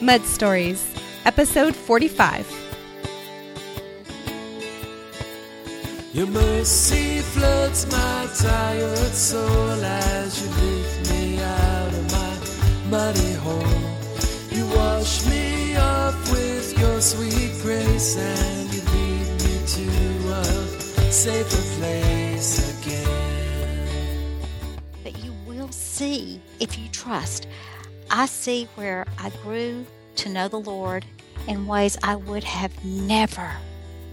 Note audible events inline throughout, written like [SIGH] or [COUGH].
Mud Stories, episode 45. Your mercy floods my tired soul as you lift me out of my muddy hole. You wash me off with your sweet grace and you lead me to a safer place again. but you will see if you trust. I see where I grew to know the Lord in ways I would have never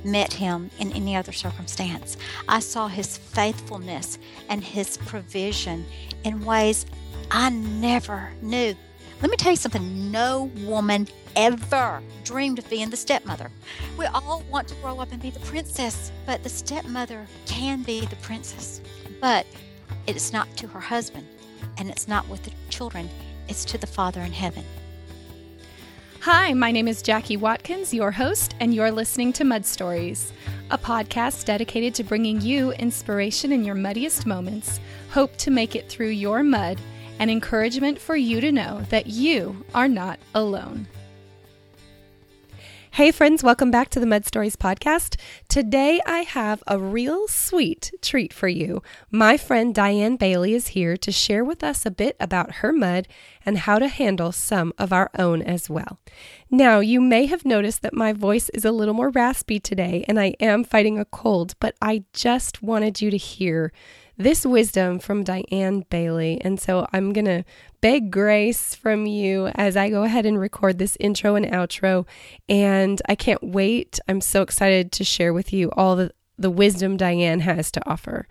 met him in any other circumstance. I saw his faithfulness and his provision in ways I never knew. Let me tell you something no woman ever dreamed of being the stepmother. We all want to grow up and be the princess, but the stepmother can be the princess. But it's not to her husband and it's not with the children, it's to the Father in heaven. Hi, my name is Jackie Watkins, your host, and you're listening to Mud Stories, a podcast dedicated to bringing you inspiration in your muddiest moments, hope to make it through your mud, and encouragement for you to know that you are not alone. Hey, friends, welcome back to the Mud Stories podcast. Today I have a real sweet treat for you. My friend Diane Bailey is here to share with us a bit about her mud and how to handle some of our own as well. Now, you may have noticed that my voice is a little more raspy today, and I am fighting a cold, but I just wanted you to hear this wisdom from Diane Bailey. And so I'm going to beg grace from you as I go ahead and record this intro and outro. And I can't wait. I'm so excited to share with you all the, the wisdom Diane has to offer.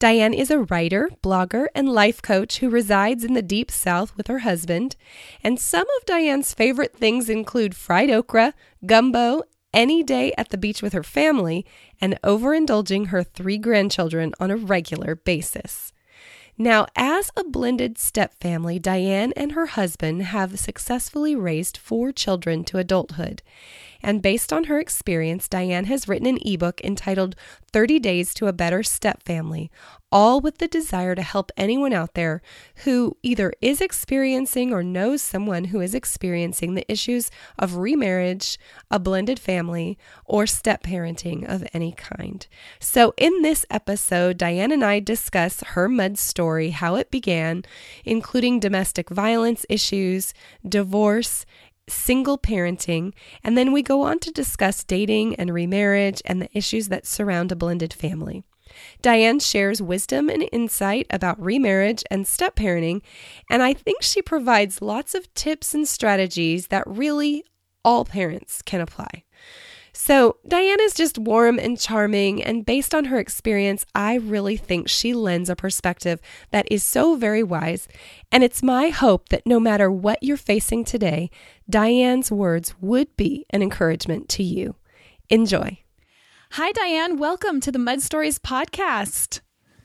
Diane is a writer, blogger, and life coach who resides in the deep south with her husband. And some of Diane's favorite things include fried okra, gumbo, any day at the beach with her family, and overindulging her three grandchildren on a regular basis. Now, as a blended step family, Diane and her husband have successfully raised four children to adulthood. And based on her experience, Diane has written an ebook entitled 30 Days to a Better Step Family, all with the desire to help anyone out there who either is experiencing or knows someone who is experiencing the issues of remarriage, a blended family, or step parenting of any kind. So, in this episode, Diane and I discuss her mud story, how it began, including domestic violence issues, divorce, single parenting, and then we go on to discuss dating and remarriage and the issues that surround a blended family. Diane shares wisdom and insight about remarriage and step parenting, and I think she provides lots of tips and strategies that really all parents can apply. So, Diane is just warm and charming, and based on her experience, I really think she lends a perspective that is so very wise. And it's my hope that no matter what you're facing today, Diane's words would be an encouragement to you. Enjoy. Hi, Diane. Welcome to the Mud Stories podcast.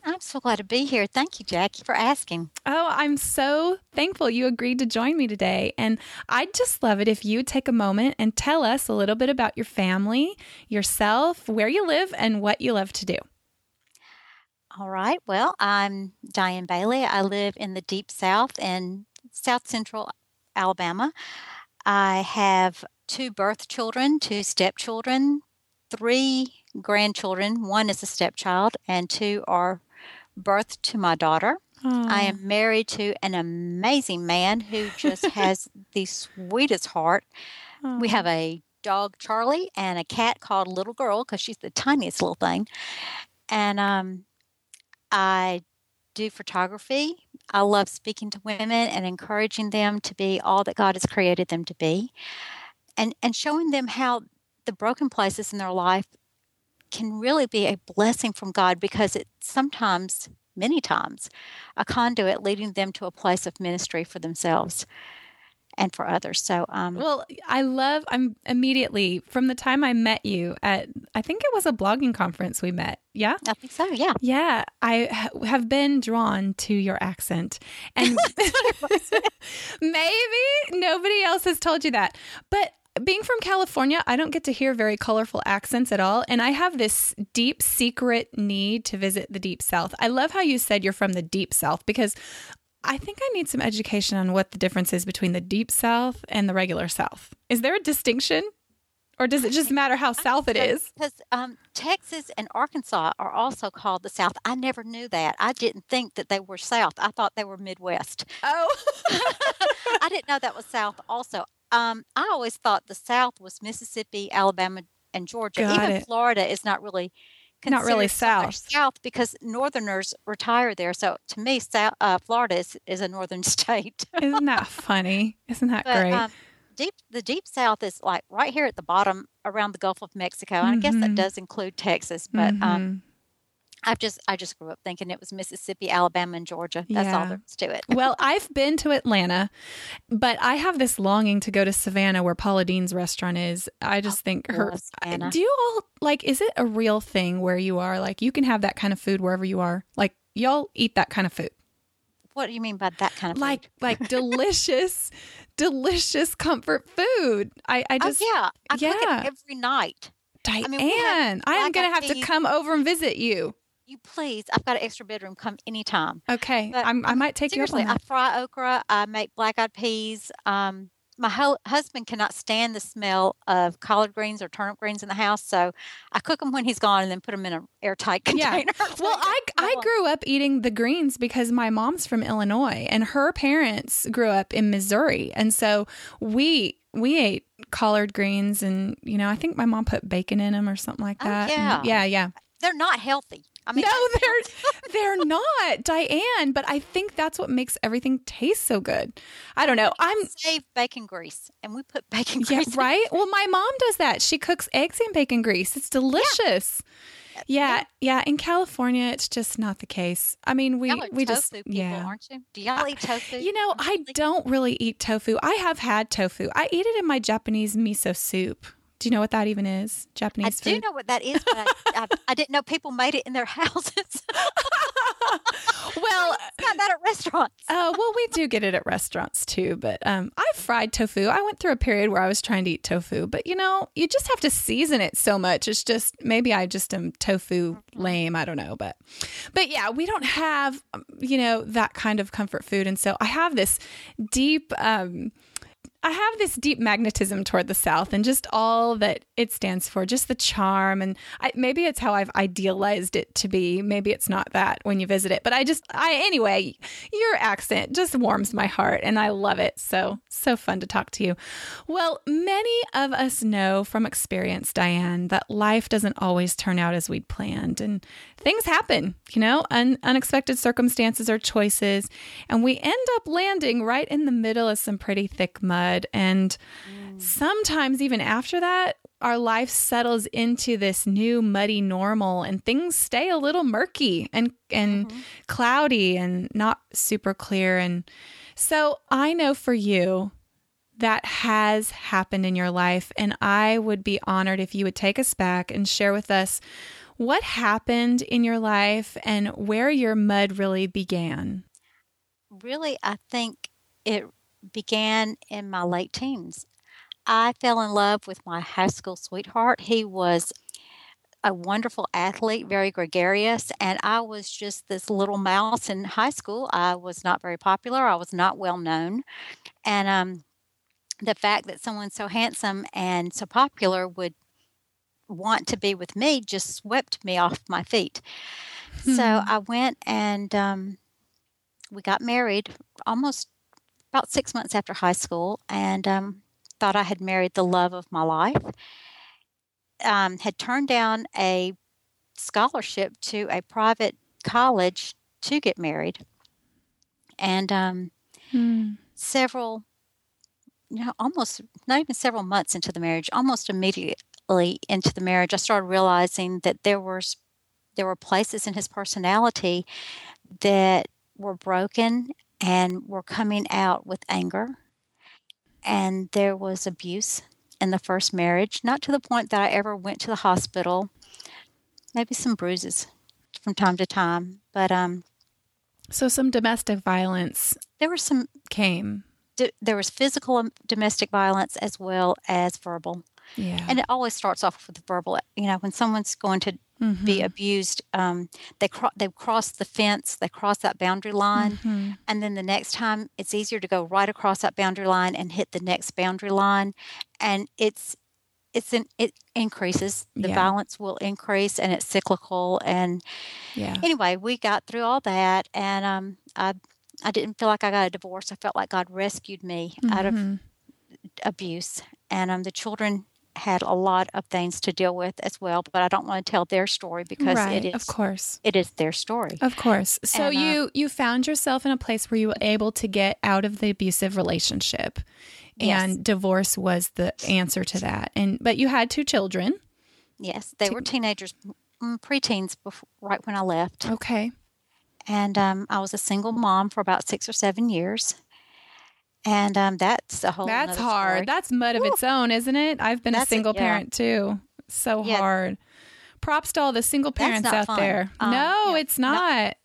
I'm so glad to be here. Thank you, Jackie, for asking. Oh, I'm so thankful you agreed to join me today. And I'd just love it if you would take a moment and tell us a little bit about your family, yourself, where you live, and what you love to do. All right. Well, I'm Diane Bailey. I live in the deep south in south central Alabama. I have two birth children, two stepchildren, three grandchildren. One is a stepchild, and two are birth to my daughter. I am married to an amazing man who just [LAUGHS] has the sweetest heart. We have a dog, Charlie, and a cat called Little Girl because she's the tiniest little thing. And um, I do photography. I love speaking to women and encouraging them to be all that God has created them to be, and and showing them how the broken places in their life can really be a blessing from God because it sometimes, many times, a conduit leading them to a place of ministry for themselves and for others. So, um, Well, I love, I'm immediately from the time I met you at, I think it was a blogging conference we met. Yeah. I think so. Yeah. Yeah, I ha- have been drawn to your accent. And [LAUGHS] [LAUGHS] maybe nobody else has told you that. But being from California, I don't get to hear very colorful accents at all. And I have this deep secret need to visit the deep south. I love how you said you're from the deep south because I think I need some education on what the difference is between the deep south and the regular south. Is there a distinction? Or does it just matter how south it is? Because um, Texas and Arkansas are also called the South. I never knew that. I didn't think that they were South. I thought they were Midwest. Oh. [LAUGHS] I didn't know that was South also. Um, I always thought the South was Mississippi, Alabama, and Georgia. Got Even it. Florida is not really Not really considered South. South because Northerners retire there. So to me, South, uh, Florida is, is a northern [LAUGHS] state. Isn't that funny? Isn't that But great? um, deep, the deep South is like right here at the bottom around the Gulf of Mexico. And I guess that Mhm. does include Texas, but um, Mhm. I've just I just grew up thinking it was Mississippi, Alabama, and Georgia. That's all there is to it. well, I've been to Atlanta, but I have this longing to go to Savannah where Paula Deen's restaurant is. I oh, just think her. Savannah. Do you all like? Is it a real thing where you are? Like you can have that kind of food wherever you are. Like y'all eat that kind of food. What do you mean by that kind of Like food? like delicious, [LAUGHS] delicious comfort food. I I oh, just oh yeah, I yeah. it every night. Diane, mean, have I am black gonna eyed have to come over and visit you. You please, I've got an extra bedroom. Come anytime. Okay, I'm, I might take Seriously, you up on I fry okra. I make black eyed peas. Um, my hu- husband cannot stand the smell of collard greens or turnip greens in the house, so I cook them when he's gone and then put them in an airtight [LAUGHS] container. so Well, I, I grew up eating the greens because my mom's from Illinois and her parents grew up in Missouri. And so we we ate collard greens and you know, I think my mom put bacon in them or something like Oh, that. yeah. And- yeah, yeah. They're not healthy. I mean, no, they're they're not, Diane, but I think that's what makes everything taste so good. I don't know. I'm save bacon grease, and we put bacon grease. in- right? Well, my mom does that. She cooks eggs in bacon grease. It's delicious. Yeah, yeah. In California, it's just not the case. I mean, we we tofu just people, yeah. aren't you? Do y'all eat tofu? You know, I don't really eat tofu. I have had tofu. I eat it in my Japanese miso soup. Do you know what that even is? Japanese. Food? I Japanese do food. know what that is, but I, I, I didn't know people made it in their [LAUGHS] houses. [LAUGHS] Well, Got that at restaurants. Oh, well, we do get it at restaurants too, but um, I've fried tofu. I went through a period where I was trying to eat tofu, but you know, you just have to season it so much. It's just maybe I just am tofu lame. I don't know, but but yeah, we don't have um, you know that kind of comfort food, and so I have this deep. Um, I have this deep magnetism toward the South and just all that it stands for, just the charm. And I, maybe it's how I've idealized it to be. Maybe it's not that when you visit it, but I just, I, anyway, your accent just warms my heart and I love it. So, so fun to talk to you. Well, many of us know from experience, Diane, that life doesn't always turn out as we'd planned and things happen, you know, un- unexpected circumstances or choices. And we end up landing right in the middle of some pretty thick mud. And mm. sometimes, even after that, our life settles into this new muddy normal and things stay a little murky and and mm-hmm. cloudy and not super clear. And so I know for you that has happened in your life and I would be honored if you would take us back and share with us what happened in your life and where your mud really began. Really, I think it began in my late teens. I fell in love with my high school sweetheart. He was a wonderful athlete, very gregarious, and I was just this little mouse in high school. I was not very popular. I was not well known, and um, the fact that someone so handsome and so popular would want to be with me just swept me off my feet. So I went and um, we got married almost about six months after high school, and um, thought I had married the love of my life. Um, had turned down a scholarship to a private college to get married, and um, several, you know, almost not even several months into the marriage, almost immediately into the marriage, I started realizing that there was there were places in his personality that were broken and were coming out with anger. And there was abuse in the first marriage, not to the point that I ever went to the hospital. Maybe some bruises from time to time, but um, So some domestic violence there was some came. d- there was physical domestic violence as well as verbal. Yeah. And it always starts off with the verbal. You know, when someone's going to be abused, um, they cro- they cross the fence, they cross that boundary line, and then the next time it's easier to go right across that boundary line and hit the next boundary line, and it's it's an, it increases the Yeah. violence will increase and it's cyclical and yeah. anyway we got through all that and um i i didn't feel like i got a divorce i felt like god rescued me out of Mhm. abuse and um the children had a lot of things to deal with as well but i don't want to tell their story because right. it is Of course. it is their story Of course. So And, uh, you you found yourself in a place where you were able to get out of the abusive relationship. Yes. And divorce was the answer to that. And but you had two children. yes they were teenagers mm, preteens before, right when i left Okay. and um, i was a single mom for about six or seven years and um, that's a whole That's hard. story. That's mud of its own, isn't it? I've been a That's a- single yeah. parent too. So Yeah. hard. Props to all the single parents out fun. there. Um, no, yeah, it's not.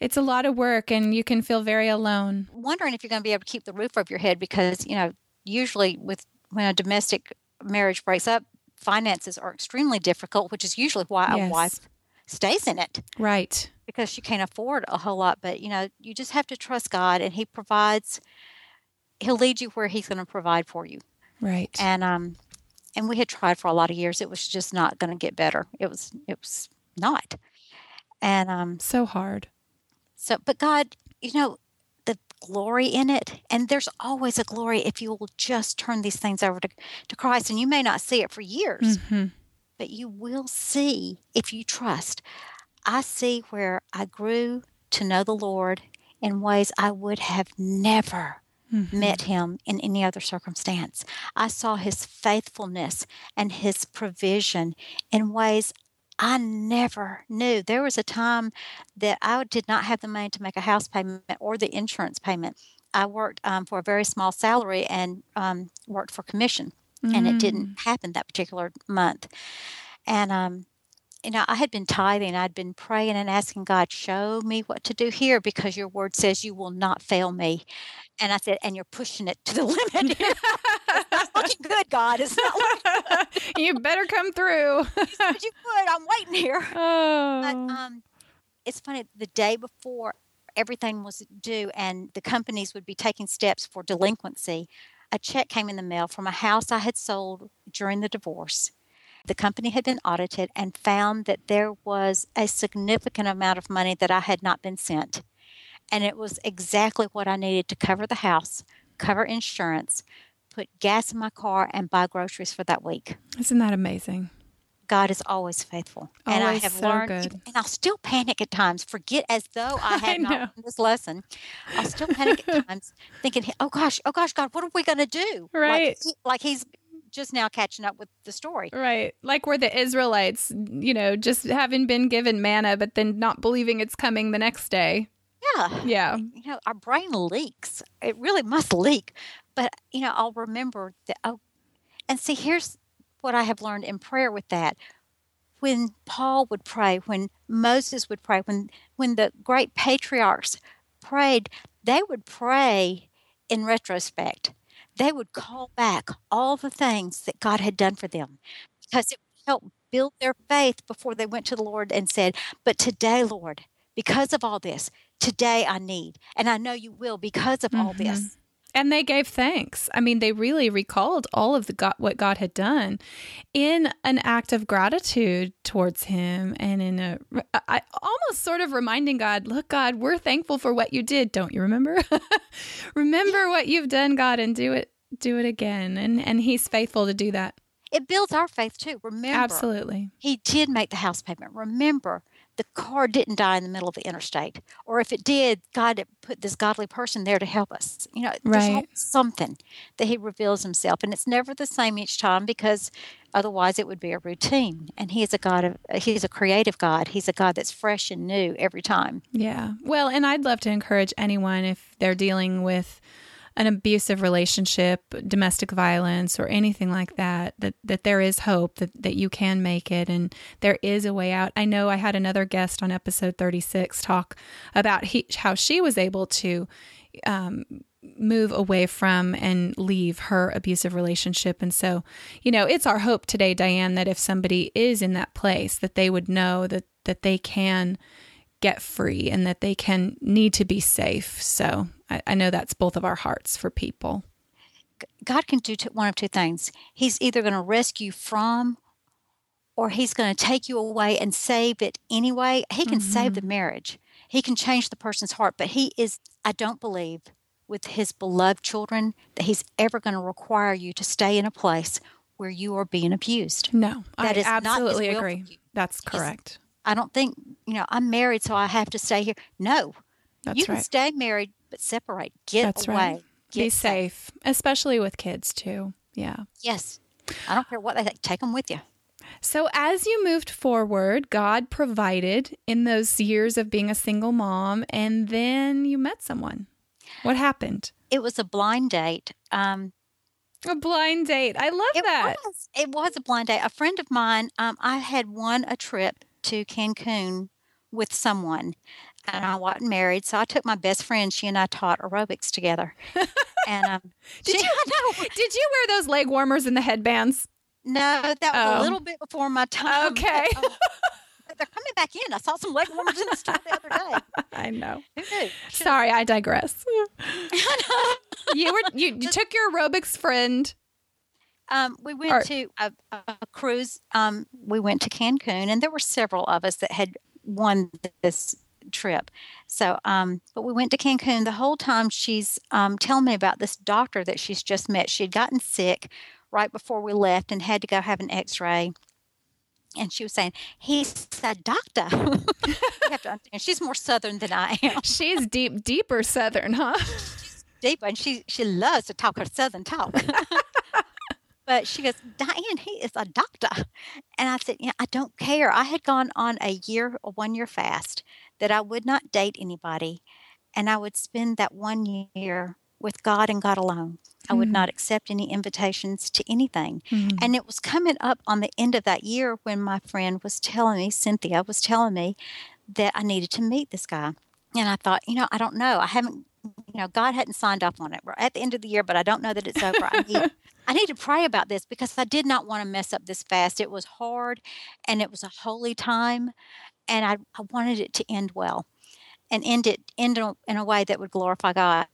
It's a lot of work and you can feel very alone. wondering if you're going to be able to keep the roof over your head because you know usually with when a domestic marriage breaks up finances are extremely difficult which is usually why Yes. a wife stays in it Right. Because she can't afford a whole lot but you know you just have to trust god and he provides he'll lead you where he's going to provide for you Right. and um and we had tried for a lot of years it was just not going to get better it was it was not and um so hard. so, but God, you know, the glory in it, and there's always a glory if you will just turn these things over to, to Christ. And you may not see it for years, Mhm. but you will see if you trust. I see where I grew to know the Lord in ways I would have never met him in any other circumstance. I saw his faithfulness and his provision in ways I never knew. There was a time that I did not have the money to make a house payment or the insurance payment. I worked um, for a very small salary and um, worked for commission, and it didn't happen that particular month. And um, you know, I had been tithing. I'd been praying and asking God, show me what to do here because your word says you will not fail me. And I said, and you're pushing it to the [LAUGHS] limit. it's not looking good, God. It's not looking [LAUGHS] you better [LAUGHS] come through. good. You could. I'm waiting here. But oh. um, it's funny. The day before everything was due, and the companies would be taking steps for delinquency, a check came in the mail from a house I had sold during the divorce. The company had been audited and found that there was a significant amount of money that I had not been sent. And it was exactly what I needed to cover the house, cover insurance, put gas in my car, and buy groceries for that week. Isn't that amazing? God is always faithful. and I have so learned, good. and I'll still panic at times, forget as though I [LAUGHS] I had not learned this lesson. I'll still panic at [LAUGHS] times, thinking, oh gosh, oh gosh, God, what are we going to do? Right. Like, like he's just now catching up with the story. Right. Like we're the Israelites, you know, just having been given manna, but then not believing it's coming the next day. Yeah. Yeah. You know, our brain leaks. It really must leak. But, you know, I'll remember that, oh, and see, here's what I have learned in prayer with that. When Paul would pray, when Moses would pray, when when the great patriarchs prayed, they would pray in retrospect. They would call back all the things that God had done for them because it would help build their faith before they went to the Lord and said, But today, Lord, because of all this, today I need, and I know you will because of all mm-hmm. this. And they gave thanks. I mean, they really recalled all of the God, what God had done in an act of gratitude towards Him, and in a I, almost sort of reminding God, "Look, God, we're thankful for what you did. Don't you remember? [LAUGHS] remember what you've done, God, and do it, do it again." And and He's faithful to do that. It builds our faith too. Remember, Absolutely. he did make the house payment. Remember, the car didn't die in the middle of the interstate, or if it did, God put this godly person there to help us. You know, there's Right. something that He reveals Himself, and it's never the same each time because otherwise it would be a routine. And He is a God of He's a creative God. He's a God that's fresh and new every time. Yeah. Well, and I'd love to encourage anyone if they're dealing with an abusive relationship, domestic violence, or anything like that, that, that there is hope, that, that you can make it and there is a way out. I know I had another guest on episode 36 talk about he, how she was able to um, move away from and leave her abusive relationship. And so, you know, it's our hope today, Diane, that if somebody is in that place, that they would know that that they can get free and that they can need to be safe. So I, I know that's both of our hearts for people. God can do one of two things. He's either going to rescue from or he's going to take you away and save it anyway. He can mm-hmm. save the marriage. He can change the person's heart, but he is I don't believe with his beloved children that he's ever going to require you to stay in a place where you are being abused. No, that I absolutely agree. That's correct. I don't think, you know, I'm married so I have to stay here. No. That's you can right. stay married but separate. Get That's away. Right. Get Be safe, especially with kids too. Yeah. Yes. I don't care what they think. Take them with you. So, as you moved forward, God provided in those years of being a single mom, and then you met someone. What happened? It was a blind date. Um, a blind date. I love it that. Was. It was a blind date. A friend of mine, um, I had won a trip to Cancun with someone, and I wasn't married, so I took my best friend. She and I taught aerobics together. and um, [LAUGHS] did she, you [LAUGHS] [LAUGHS] did you wear those leg warmers and the headbands? No, that was oh. a little bit before my time. Okay. But, um, they're coming back in. I saw some leg warmers in the store the other day. I know. Sorry, I digress. you were you, you took your aerobics friend. Um, we went or, to a, a cruise. Um, we went to Cancun, and there were several of us that had won this trip. So, um, but we went to Cancun. The whole time she's um, telling me about this doctor that she's just met. She had gotten sick right before we left and had to go have an X-ray. And she was saying, "He's a doctor." [LAUGHS] you have to understand. She's more southern than I am. [LAUGHS] She's deep, deeper southern, huh? deeper, and she she loves to talk her southern talk. [LAUGHS] but she goes, Diane, he is a doctor. And I said, Yeah, I don't care. I had gone on a year, a one year fast that I would not date anybody. And I would spend that one year with God and God alone. I would mm-hmm. not accept any invitations to anything. Mm-hmm. And it was coming up on the end of that year when my friend was telling me, Cynthia was telling me that I needed to meet this guy. And I thought, you know, I don't know. I haven't, you know, God hadn't signed up on it. We're at the end of the year, but I don't know that it's over. I need, [LAUGHS] I need to pray about this because I did not want to mess up this fast. It was hard and it was a holy time. And I, I wanted it to end well and end it end in a way that would glorify God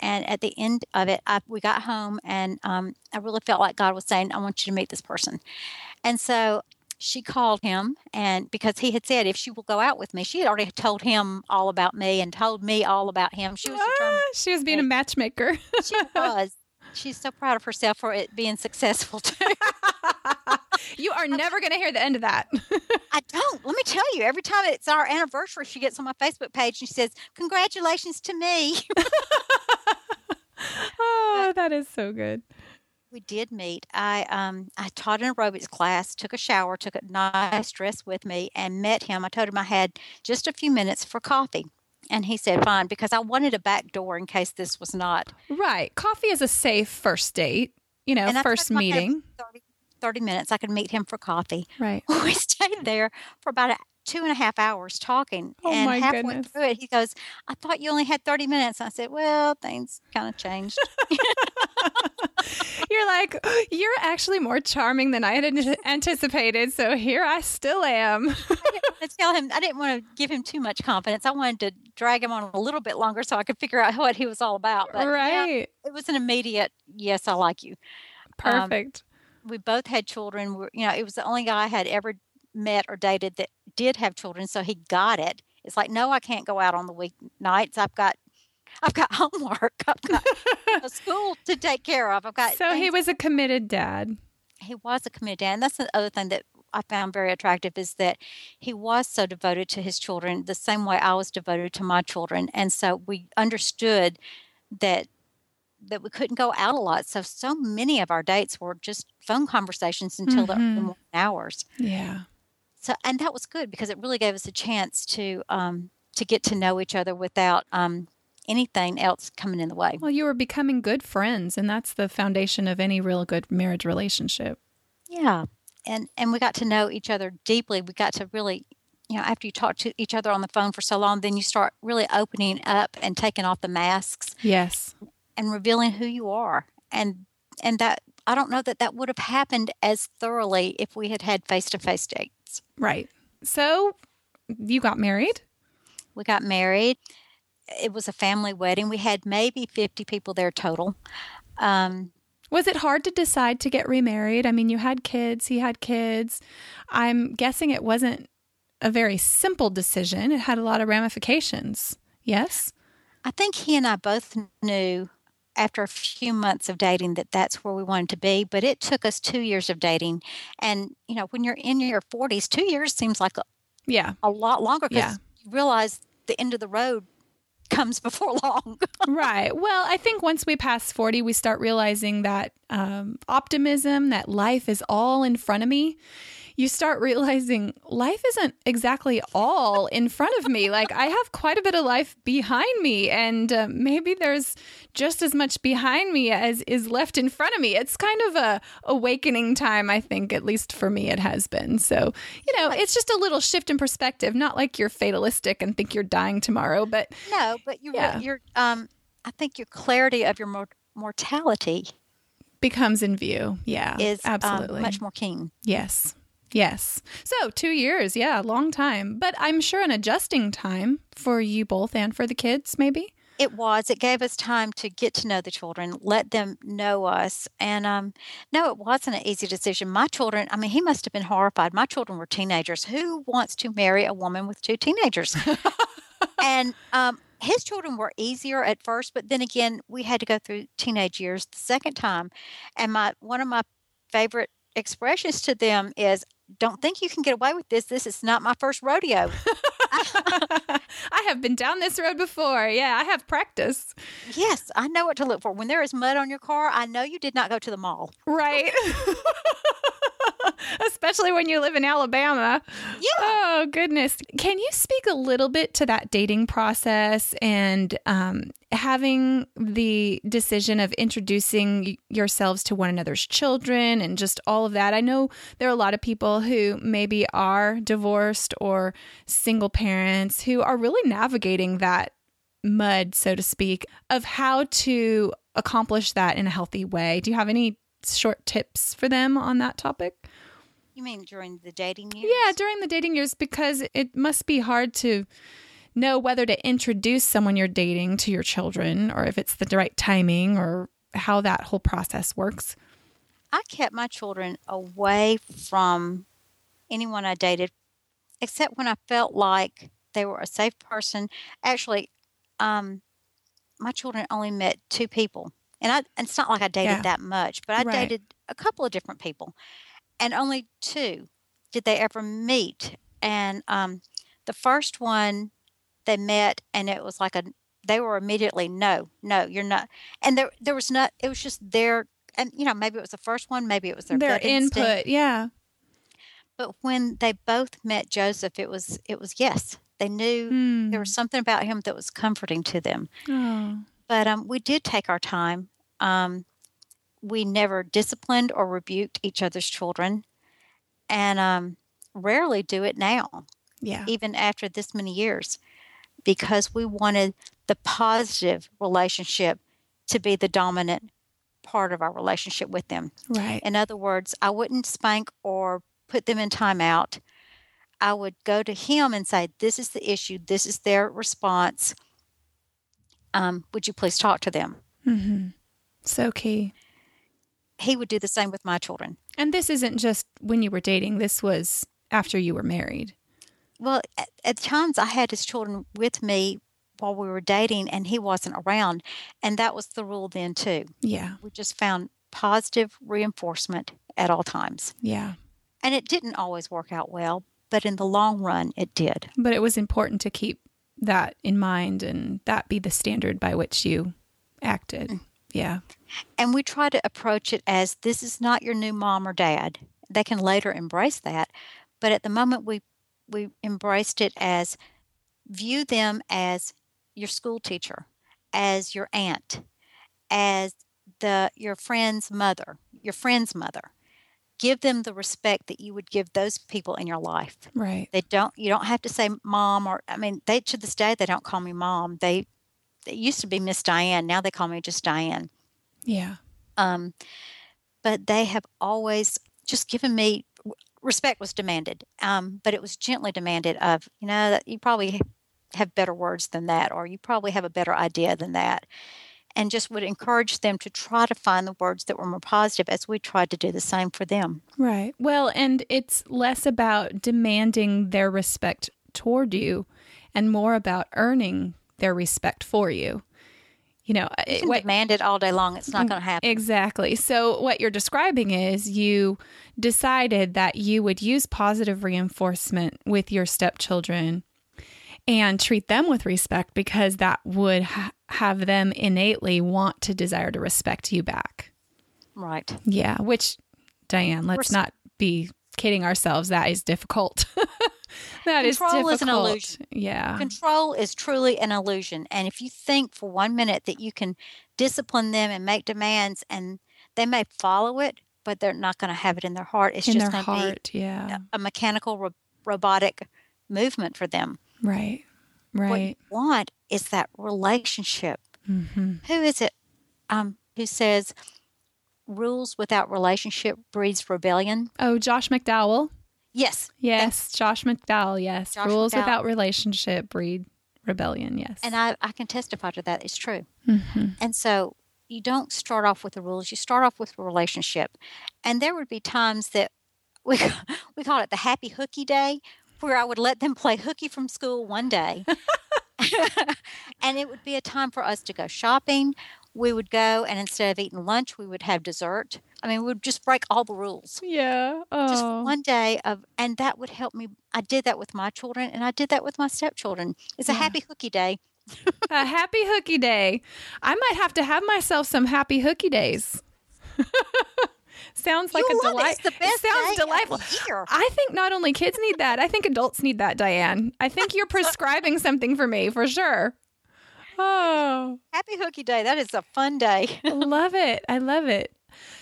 and at the end of it, I, we got home, and um, I really felt like God was saying, "I want you to meet this person." And so she called him, and because he had said, "If she will go out with me," she had already told him all about me and told me all about him. She was ah, she was being a matchmaker. she was. She's so proud of herself for it being successful too. [LAUGHS] you are never going to hear the end of that. [LAUGHS] I don't. Let me tell you, every time it's our anniversary, she gets on my Facebook page and she says, Congratulations to me. [LAUGHS] oh, that is so good. We did meet. I um I taught an aerobics class, took a shower, took a nice dress with me, and met him. I told him I had just a few minutes for coffee. And he said, fine, because I wanted a back door in case this was not. Right. Coffee is a safe first date, you know, first meeting. 30, 30 minutes. I could meet him for coffee. Right. [LAUGHS] We stayed there for about a, two and a half hours talking. Oh and my halfway goodness. through it, he goes, I thought you only had 30 minutes. I said, Well, things kind of changed. [LAUGHS] [LAUGHS] You're like, You're actually more charming than I had anticipated. So here I still am. [LAUGHS] I didn't want to tell him, I didn't want to give him too much confidence. I wanted to drag him on a little bit longer so I could figure out [LAUGHS] what he was all about. But right. Yeah, it was an immediate, Yes, I like you. Um, Perfect. Um, we both had children. We're, you know, it was the only guy I had ever met or dated that did have children, so he got it. It's like, no, I can't go out on the weeknights. I've got I've got [LAUGHS] homework. I've got a school to take care of. I've got So he was a committed dad. He was a committed dad. And that's the other thing that I found very attractive is that he was so devoted to his children the same way I was devoted to my children. And so we understood that that we couldn't go out a lot. So so many of our dates were just phone conversations until mm-hmm. the morning hours. Yeah so and that was good because it really gave us a chance to um, to get to know each other without um, anything else coming in the way. Well, you were becoming good friends, and that's the foundation of any real good marriage relationship. Yeah, and and we got to know each other deeply. We got to really, you know, after you talk to each other on the phone for so long, then you start really opening up and taking off the masks. Yes. and revealing who you are. And and that I don't know that that would have happened as thoroughly if we had had face to face dates. Right. So you got married? We got married. It was a family wedding. We had maybe 50 people there total. Um, was it hard to decide to get remarried? I mean, you had kids, he had kids. I'm guessing it wasn't a very simple decision. It had a lot of ramifications. Yes? I think he and I both knew after a few months of dating that that's where we wanted to be, but it took us 2 years of dating. And, you know, when you're in your 40s, 2 years seems like a, yeah. a lot longer cuz Yeah. you realize the end of the road comes before long. [LAUGHS] right. Well, I think once we pass 40, we start realizing that um, optimism, that life is all in front of me. You start realizing life isn't exactly all in front of me. Like, I have quite a bit of life behind me, and uh, maybe there's just as much behind me as is left in front of me. It's kind of a awakening time, I think, at least for me, it has been. So, you know, it's just a little shift in perspective. Not like you're fatalistic and think you're dying tomorrow, but no, but you're, Yeah. you're um, I think your clarity of your mor- mortality becomes in view. Yeah, is um, absolutely much more keen. Yes. Yes. So, two years. Yeah, long time. But I'm sure an adjusting time for you both and for the kids, maybe. It was. It gave us time to get to know the children, let them know us. And um, no, it wasn't an easy decision. My children, I mean, he must have been horrified. My children were teenagers. Who wants to marry a woman with two teenagers? [LAUGHS] and um, his children were easier at first, but then again, we had to go through teenage years the second time. And my one of my favorite expressions to them is, "Don't think you can get away with this. This is not my first rodeo." [LAUGHS] I have been down this road before. Yeah, I have practice. yes, I know what to look for. When there is mud on your car, I know you did not go to the mall. Right. [LAUGHS] [LAUGHS] Especially when you live in Alabama. Yeah. Oh, goodness. Can you speak a little bit to that dating process and um, having the decision of introducing yourselves to one another's children and just all of that? I know there are a lot of people who maybe are divorced or single parents who are really navigating that mud, so to speak, of how to accomplish that in a healthy way. Do you have any short tips for them on that topic? You mean during the dating years? Yeah, during the dating years, because it must be hard to know whether to introduce someone you're dating to your children or if it's the right timing or how that whole process works. I kept my children away from anyone I dated, except when I felt like they were a safe person. Actually, um, my children only met two people, and I. And it's not like I dated Yeah. that much, but I Right. dated a couple of different people, and only two did they ever meet. And um, the first one they met, and it was like a. They were immediately no, no, you're not. And there, there was not. It was just their, and you know, maybe it was the first one, maybe it was their, Their instinct. input, yeah. But when they both met Joseph, it was it was yes. They knew Hmm. there was something about him that was comforting to them. Oh, But um, we did take our time. Um, we never disciplined or rebuked each other's children, and um, rarely do it now, yeah. even after this many years, because we wanted the positive relationship to be the dominant part of our relationship with them. Right. In other words, I wouldn't spank or put them in timeout. I would go to him and say, This is the issue. This is their response. Um, would you please talk to them? Mm-hmm. So key. He would do the same with my children. And this isn't just when you were dating, this was after you were married. Well, at, at times I had his children with me while we were dating and he wasn't around. And that was the rule then, too. Yeah. We just found positive reinforcement at all times. Yeah. And it didn't always work out well, but in the long run, it did. But it was important to keep that in mind and that be the standard by which you acted. Mm. Yeah. And we try to approach it as this is not your new mom or dad. They can later embrace that, but at the moment we we embraced it as view them as your school teacher, as your aunt, as the your friend's mother, your friend's mother. Give them the respect that you would give those people in your life. Right. They don't you don't have to say mom or I mean they to this day they don't call me mom. They it used to be Miss Diane. Now they call me just Diane. Yeah. Um, but they have always just given me respect was demanded, um, but it was gently demanded of you know that you probably have better words than that, or you probably have a better idea than that, and just would encourage them to try to find the words that were more positive as we tried to do the same for them. Right. Well, and it's less about demanding their respect toward you and more about earning their respect for you. You know, You eh, can what, demand it all day long; it's not mm, going to happen. Exactly. So, what you're describing is you decided that you would use positive reinforcement with your stepchildren and treat them with respect because that would ha- have them innately want to desire to respect you back. Right. Yeah, which, Diane, let's Res- not be kidding ourselves. That is difficult. [LAUGHS] That is Control is an difficult. illusion. Yeah. Control is truly an illusion. And if you think for one minute that you can discipline them and make demands and they may follow it, but they're not going to have it in their heart, it's In just going to heart. Yeah. be a mechanical, ro- robotic movement for them. Right. Right. What you want is that relationship. hmm Who is it um, who says rules without relationship breeds rebellion? Oh, Josh McDowell. Yes. Yes, Josh McDowell. Yes, Josh rules McDowell. without relationship breed rebellion. Yes, And I, I can testify to that. It's true. hmm And so you don't start off with the rules, you start off with a relationship. And there would be times that we, [LAUGHS] we call it the happy hooky day, where I would let them play hooky from school one day. [LAUGHS] [LAUGHS] and it would be a time for us to go shopping. We would go, and instead of eating lunch, we would have dessert. I mean, we would just break all the rules. yeah. Just oh. one day of, and that would help me. I did that with my children, and I did that with my stepchildren. It's a happy hooky day. a happy hooky day. I might have to have myself some happy hooky days. [LAUGHS] sounds like You'll a it. delight. The best sounds delightful. I think not only kids need that. I think adults need that, Diane. I think you're prescribing something for me for sure. [LAUGHS] Oh. Happy hooky day. That is a fun day. [LAUGHS] Love it. I love it.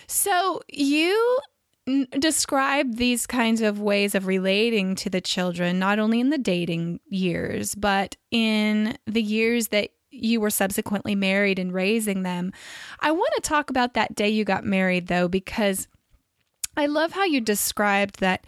So you n- describe these kinds of ways of relating to the children, not only in the dating years, but in the years that you were subsequently married and raising them. I want to talk about that day you got married, though, because I love how you described that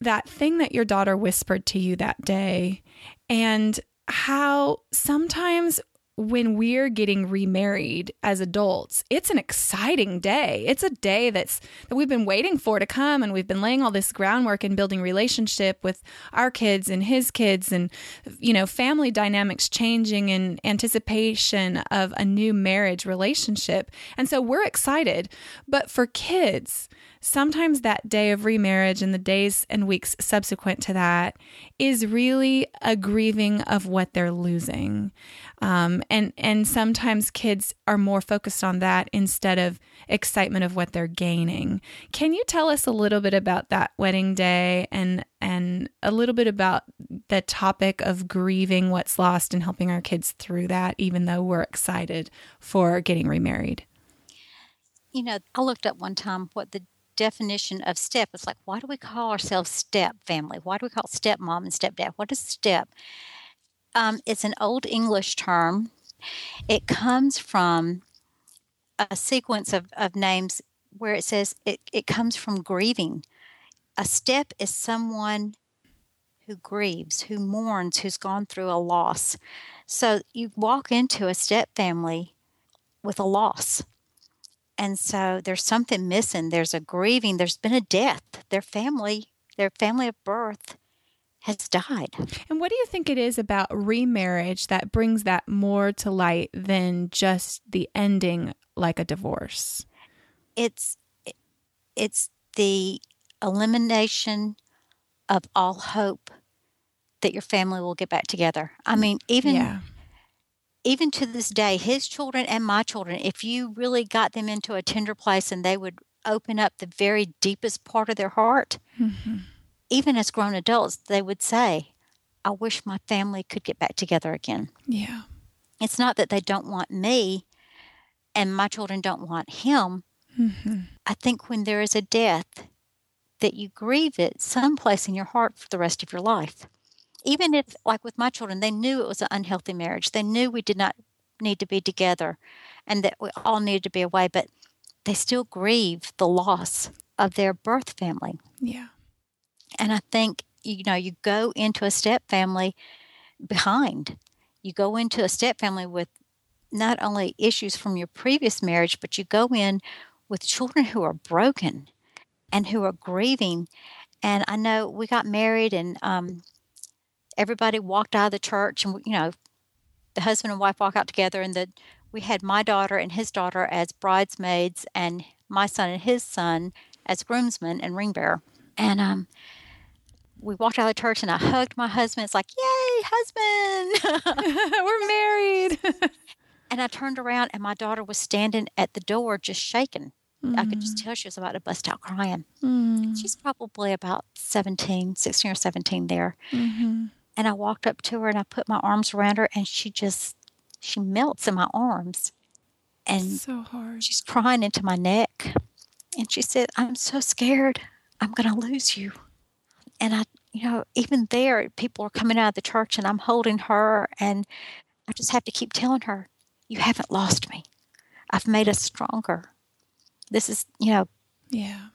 that thing that your daughter whispered to you that day and how sometimes when we're getting remarried as adults, it's an exciting day. It's a day that's that we've been waiting for to come and we've been laying all this groundwork and building relationship with our kids and his kids and you know, family dynamics changing in anticipation of a new marriage relationship. And so we're excited. But for kids, sometimes that day of remarriage and the days and weeks subsequent to that is really a grieving of what they're losing. Um, and and sometimes kids are more focused on that instead of excitement of what they're gaining. Can you tell us a little bit about that wedding day and and a little bit about the topic of grieving what's lost and helping our kids through that, even though we're excited for getting remarried? You know, I looked up one time what the definition of step is like. Why do we call ourselves step family? Why do we call step mom and stepdad? What is step? Um, it's an old English term. It comes from a sequence of, of names where it says it, it comes from grieving. A step is someone who grieves, who mourns, who's gone through a loss. So you walk into a step family with a loss. And so there's something missing. There's a grieving. There's been a death. Their family, their family of birth has died. And what do you think it is about remarriage that brings that more to light than just the ending like a divorce? It's it's the elimination of all hope that your family will get back together. I mean, even yeah. even to this day, his children and my children, if you really got them into a tender place and they would open up the very deepest part of their heart, Mhm. Even as grown adults, they would say, I wish my family could get back together again. Yeah. It's not that they don't want me and my children don't want him. hmm I think when there is a death, that you grieve it someplace in your heart for the rest of your life. Even if, like with my children, they knew it was an unhealthy marriage, they knew we did not need to be together and that we all needed to be away, but they still grieve the loss of their birth family. Yeah. And I think, you know, you go into a step family behind. You go into a step family with not only issues from your previous marriage, but you go in with children who are broken and who are grieving. And I know we got married and um, everybody walked out of the church and, you know, the husband and wife walk out together and the we had my daughter and his daughter as bridesmaids and my son and his son as groomsmen and ring bearer. And um, we walked out of church and I hugged my husband. It's like, yay, husband. [LAUGHS] [LAUGHS] We're married. [LAUGHS] and I turned around and my daughter was standing at the door just shaking. Mm. I could just tell she was about to bust out crying. Mm. She's probably about 17, 16 or 17 there. Mm-hmm. And I walked up to her and I put my arms around her and she just, she melts in my arms. And so hard. She's crying into my neck. And she said, I'm so scared. I'm going to lose you and I, you know, even there, people are coming out of the church and I'm holding her, and I just have to keep telling her, You haven't lost me. I've made us stronger. This is, you know, yeah.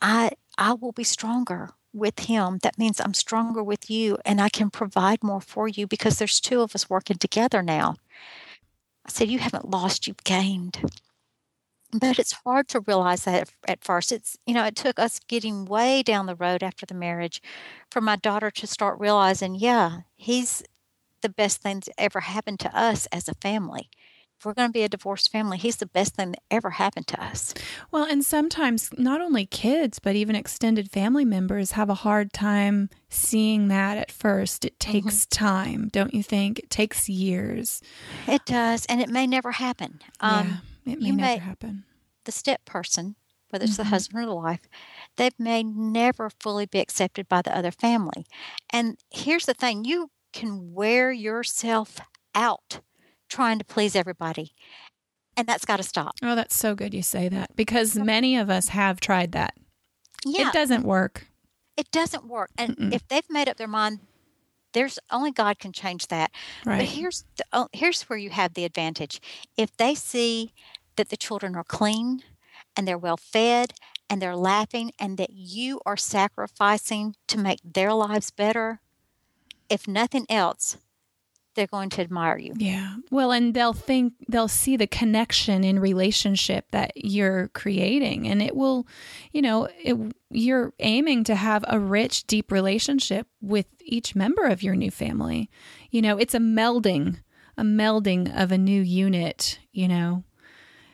I I will be stronger with him. That means I'm stronger with you and I can provide more for you because there's two of us working together now. I said, You haven't lost, you've gained but it's hard to realize that at first it's you know it took us getting way down the road after the marriage for my daughter to start realizing yeah he's the best thing that ever happened to us as a family if we're going to be a divorced family, he's the best thing that ever happened to us. Well, and sometimes not only kids, but even extended family members have a hard time seeing that at first. It takes mm-hmm. time, don't you think? It takes years. It does, and it may never happen. Um, yeah, it may never may, happen. The step person, whether it's mm-hmm. the husband or the wife, they may never fully be accepted by the other family. And here's the thing you can wear yourself out trying to please everybody. And that's got to stop. Oh, that's so good you say that because many of us have tried that. Yeah. It doesn't work. It doesn't work. And Mm-mm. if they've made up their mind, there's only God can change that. Right. But here's the, oh, here's where you have the advantage. If they see that the children are clean and they're well fed and they're laughing and that you are sacrificing to make their lives better, if nothing else, they're going to admire you. Yeah. Well, and they'll think they'll see the connection in relationship that you're creating and it will, you know, it, you're aiming to have a rich, deep relationship with each member of your new family. You know, it's a melding, a melding of a new unit, you know.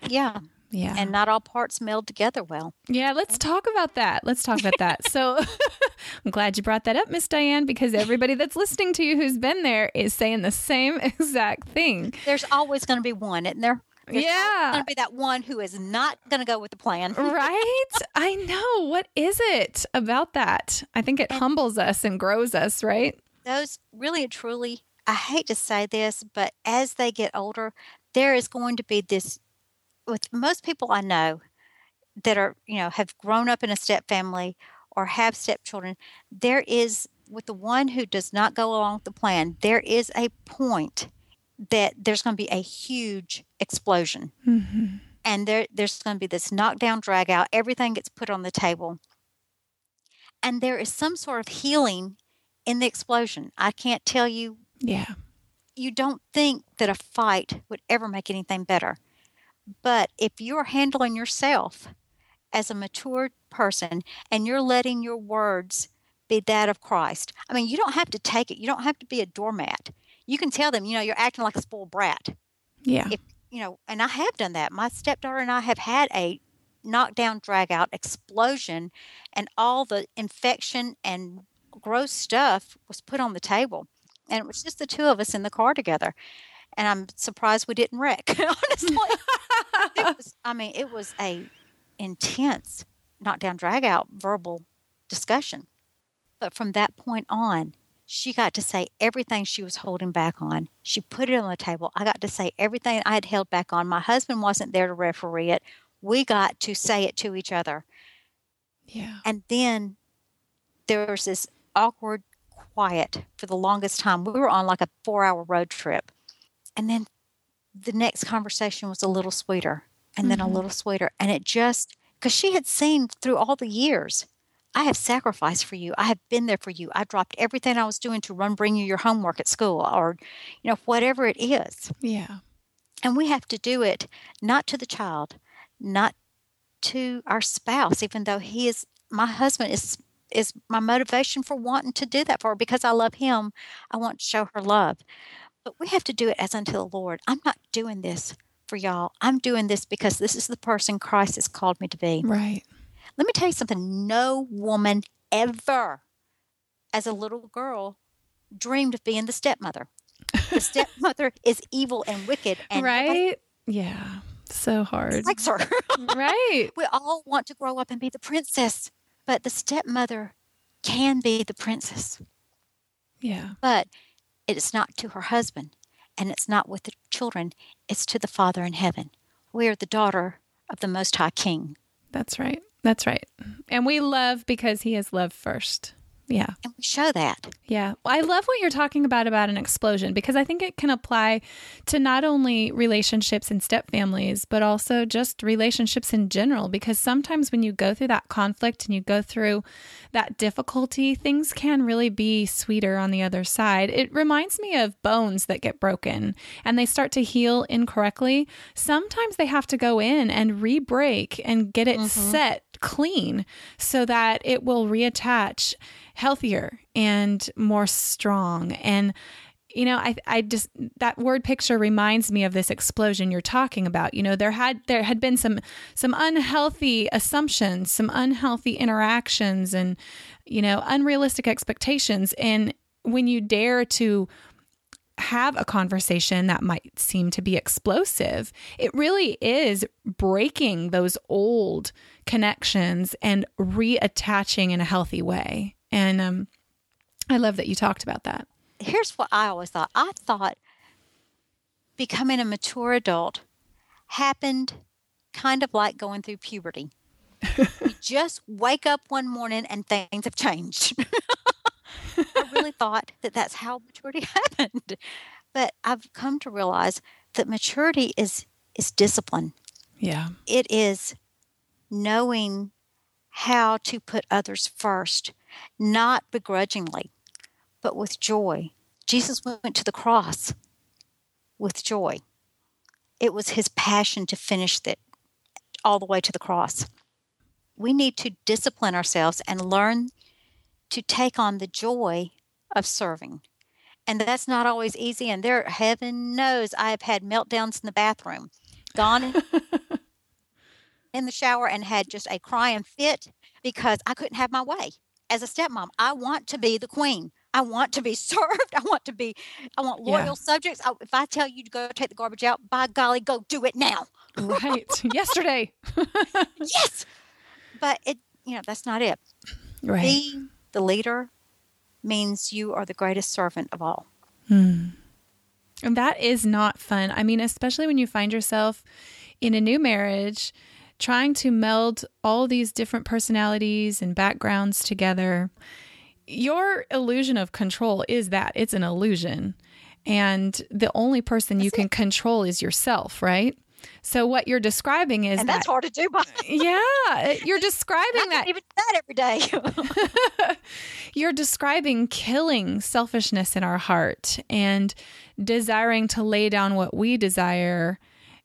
Yeah. Yeah. And not all parts meld together well. Yeah, let's talk about that. Let's talk about that. So [LAUGHS] I'm glad you brought that up, Miss Diane, because everybody that's listening to you who's been there is saying the same [LAUGHS] exact thing. There's always going to be one, isn't there? There's yeah. going to be that one who is not going to go with the plan. [LAUGHS] right? I know. What is it about that? I think it and humbles us and grows us, right? Those really and truly, I hate to say this, but as they get older, there is going to be this with most people I know that are, you know, have grown up in a step family or have stepchildren, there is with the one who does not go along with the plan, there is a point that there's going to be a huge explosion. Mm-hmm. And there, there's going to be this knockdown, drag out. Everything gets put on the table. And there is some sort of healing in the explosion. I can't tell you. Yeah. You don't think that a fight would ever make anything better. But if you're handling yourself as a mature person and you're letting your words be that of Christ, I mean, you don't have to take it. You don't have to be a doormat. You can tell them, you know, you're acting like a spoiled brat. Yeah. If, you know, and I have done that. My stepdaughter and I have had a knockdown, drag out explosion, and all the infection and gross stuff was put on the table. And it was just the two of us in the car together and I'm surprised we didn't wreck. [LAUGHS] Honestly, was, I mean, it was a intense knockdown, drag out verbal discussion. But from that point on, she got to say everything she was holding back on. She put it on the table. I got to say everything I had held back on. My husband wasn't there to referee it. We got to say it to each other. Yeah. And then there was this awkward quiet for the longest time. We were on like a four hour road trip. And then the next conversation was a little sweeter and then a Mm-hmm. little sweeter. And it just, because she had seen through all the years, I have sacrificed for you. I have been there for you. I dropped everything I was doing to run bring you your homework at school or, you know, whatever it is. Yeah. And we have to do it not to the child, not to our spouse, even though he is my husband is is my motivation for wanting to do that for her because I love him. I want to show her love. But we have to do it as unto the Lord. I'm not doing this for y'all. I'm doing this because this is the person Christ has called me to be. Right. Let me tell you something. No woman ever, as a little girl, dreamed of being the stepmother. The [LAUGHS] stepmother is evil and wicked and right. Yeah. So hard. likes her. [LAUGHS] right. we all want to grow up and be the princess, but the stepmother can be the princess, Yeah. but it's not to her husband and it's not with the children, it's to the Father in heaven. We are the daughter of the Most High King, That's right. That's right. And we love because he has loved first. Yeah. and we show that. Yeah. Well, I love what you're talking about about an explosion because I think it can apply to not only relationships and step families, but also just relationships in general. Because sometimes when you go through that conflict and you go through that difficulty, things can really be sweeter on the other side. It reminds me of bones that get broken and they start to heal incorrectly. Sometimes they have to go in and re break and get it mm-hmm. set clean so that it will reattach healthier and more strong. And you know i i just that word picture reminds me of this explosion you're talking about. You know there had there had been some some unhealthy assumptions some unhealthy interactions and you know unrealistic expectations. And when you dare to have a conversation that might seem to be explosive, it really is breaking those old connections and reattaching in a healthy way. And um, I love that you talked about that. Here's what I always thought I thought becoming a mature adult happened kind of like going through puberty. [LAUGHS] you just wake up one morning and things have changed. [LAUGHS] I [LAUGHS] really thought that that's how maturity [LAUGHS] happened. But I've come to realize that maturity is is discipline. Yeah. It is knowing how to put others first, not begrudgingly, but with joy. Jesus went to the cross with joy. It was his passion to finish that all the way to the cross. We need to discipline ourselves and learn to take on the joy of serving. And that's not always easy. And there, heaven knows, I have had meltdowns in the bathroom, gone [LAUGHS] in, the shower and had just a crying fit because I couldn't have my way. As a stepmom, I want to be the queen. I want to be [LAUGHS] served. I want to be, I want loyal Yeah. subjects. I, if I tell you to go take the garbage out, by golly, go do it now. Right. [LAUGHS] Yesterday. Yes. But it, you know, that's not it. Right. The leader means you are the greatest servant of all. Hmm. And that is not fun. I mean, especially when you find yourself in a new marriage trying to meld all these different personalities and backgrounds together. Your illusion of control is that it's an illusion. And the only person you can control is yourself, right? So what you're describing is And that that's hard to do by [LAUGHS] yeah, you're [LAUGHS] describing I that even that every day. [LAUGHS] you're describing killing selfishness in our heart and desiring to lay down what we desire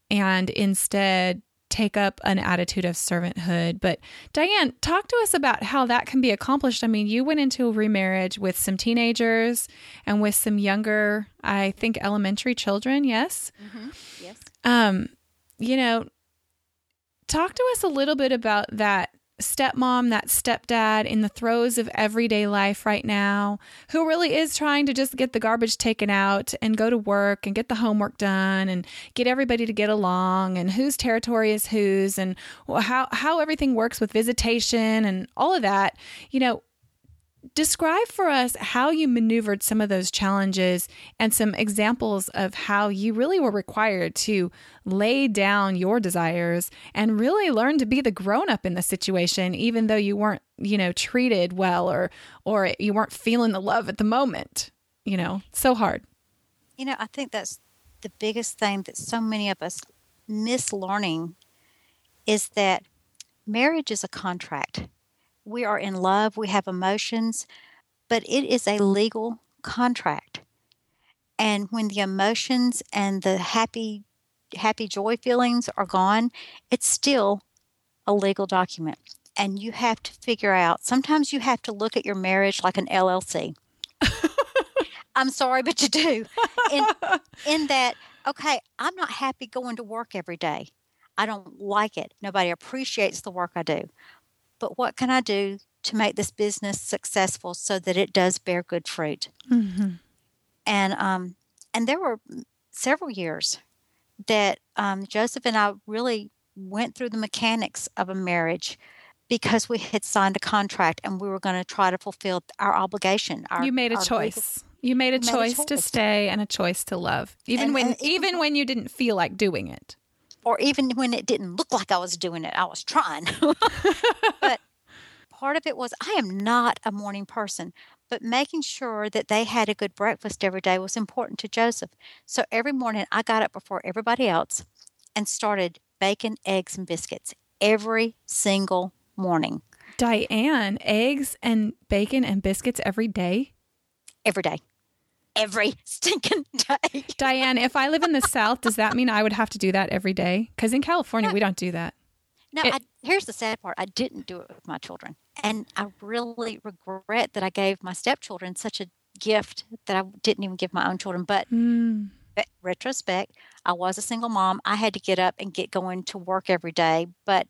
and instead take up an attitude of servanthood. But Diane, talk to us about how that can be accomplished. I mean, you went into a remarriage with some teenagers and with some younger, I think elementary children, yes? yes. Um, you know, talk to us a little bit about that stepmom, that stepdad in the throes of everyday life right now, who really is trying to just get the garbage taken out and go to work and get the homework done and get everybody to get along and whose territory is whose and how how everything works with visitation and all of that. You know, describe for us how you maneuvered some of those challenges and some examples of how you really were required to lay down your desires and really learn to be the grown up in the situation even though you weren't you know treated well or or you weren't feeling the love at the moment you know so hard You know, I think that's the biggest thing that so many of us miss learning is that marriage is a contract. We are in love, we have emotions, but it is a legal contract. And when the emotions and the happy happy joy feelings are gone, it's still a legal document. And you have to figure out, sometimes you have to look at your marriage like an LLC. [LAUGHS] I'm sorry, but you do. In, [LAUGHS] in that, okay, I'm not happy going to work every day. I don't like it. Nobody appreciates the work I do. But what can I do to make this business successful so that it does bear good fruit? Mm-hmm. And um, and there were several years that um, Joseph and I really went through the mechanics of a marriage because we had signed a contract and we were going to try to fulfill our obligation. Our, you made a choice. legal- you made a made a choice to stay and a choice to love, even And- when and even even when you didn't feel like doing it. Or even when it didn't look like I was doing it, I was trying. [LAUGHS] but part of it was I am not a morning person, but making sure that they had a good breakfast every day was important to Joseph. So every morning I got up before everybody else and started bacon, eggs, and biscuits every single morning, Diane, eggs and bacon and biscuits every day. every day. Every [LAUGHS] stinking day. Diane, if I live in the South, does that mean I would have to do that every day? Because in California, we don't do that. No, It- I, here's the sad part. I didn't do it with my children. And I really regret that I gave my stepchildren such a gift that I didn't even give my own children. But Mm. retrospect, I was a single mom. I had to get up and get going to work every day, but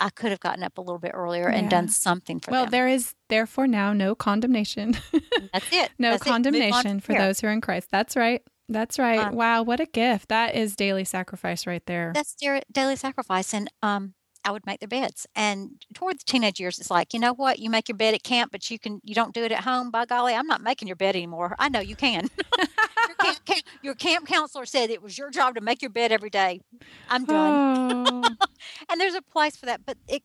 I could have gotten up a little bit earlier and Yeah. done something for Well, them. there is therefore now no condemnation. [LAUGHS] That's it. no That's it. Condemnation from for those who are in Christ. That's right. That's right. Um, wow, what a gift. That is daily sacrifice right there. That's daily sacrifice. And um, I would make their beds. And toward the teenage years, it's like, you know what? You make your bed at camp, but you can you don't do it at home. By golly, I'm not making your bed anymore. I know you can. [LAUGHS] your, camp, camp- your camp counselor said it was your job to make your bed every day. I'm done. Oh, [LAUGHS] and there's a place for that, but it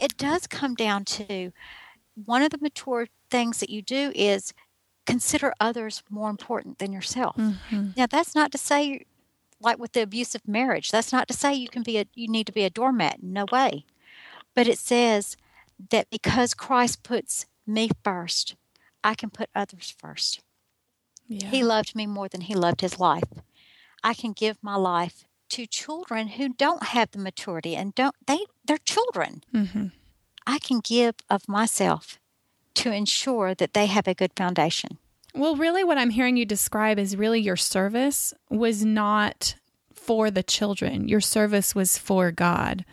it does come down to one of the mature things that you do is consider others more important than yourself. mhm. Now, that's not to say, like with the abusive marriage, that's not to say you can be a you need to be a doormat. No way. But it says that because Christ puts me first, I can put others first. Yeah. He loved me more than he loved his life. I can give my life to children who don't have the maturity and don't they they're children. Mhm. I can give of myself to ensure that they have a good foundation. Well, really, what I'm hearing you describe is really your service was not for the children. Your service was for God.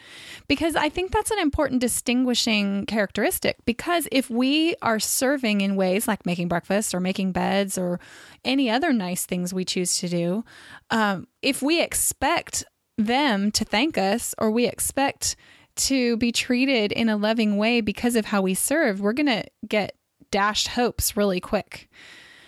Because I think that's an important distinguishing characteristic. Because if we are serving in ways like making breakfast or making beds or any other nice things we choose to do, um, if we expect them to thank us or we expect to be treated in a loving way because of how we serve, we're going to get dashed hopes really quick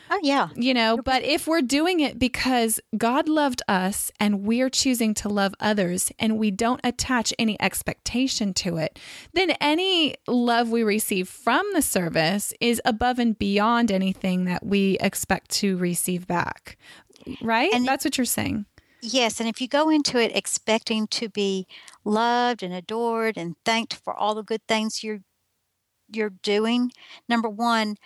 Oh yeah. you know but if we're doing it because god loved us and we're choosing to love others and we don't attach any expectation to it then any love we receive from the service is above and beyond anything that we expect to receive back. Right? And- that's what you're saying. Yes, and if you go into it expecting to be loved and adored and thanked for all the good things you're you're doing, number one,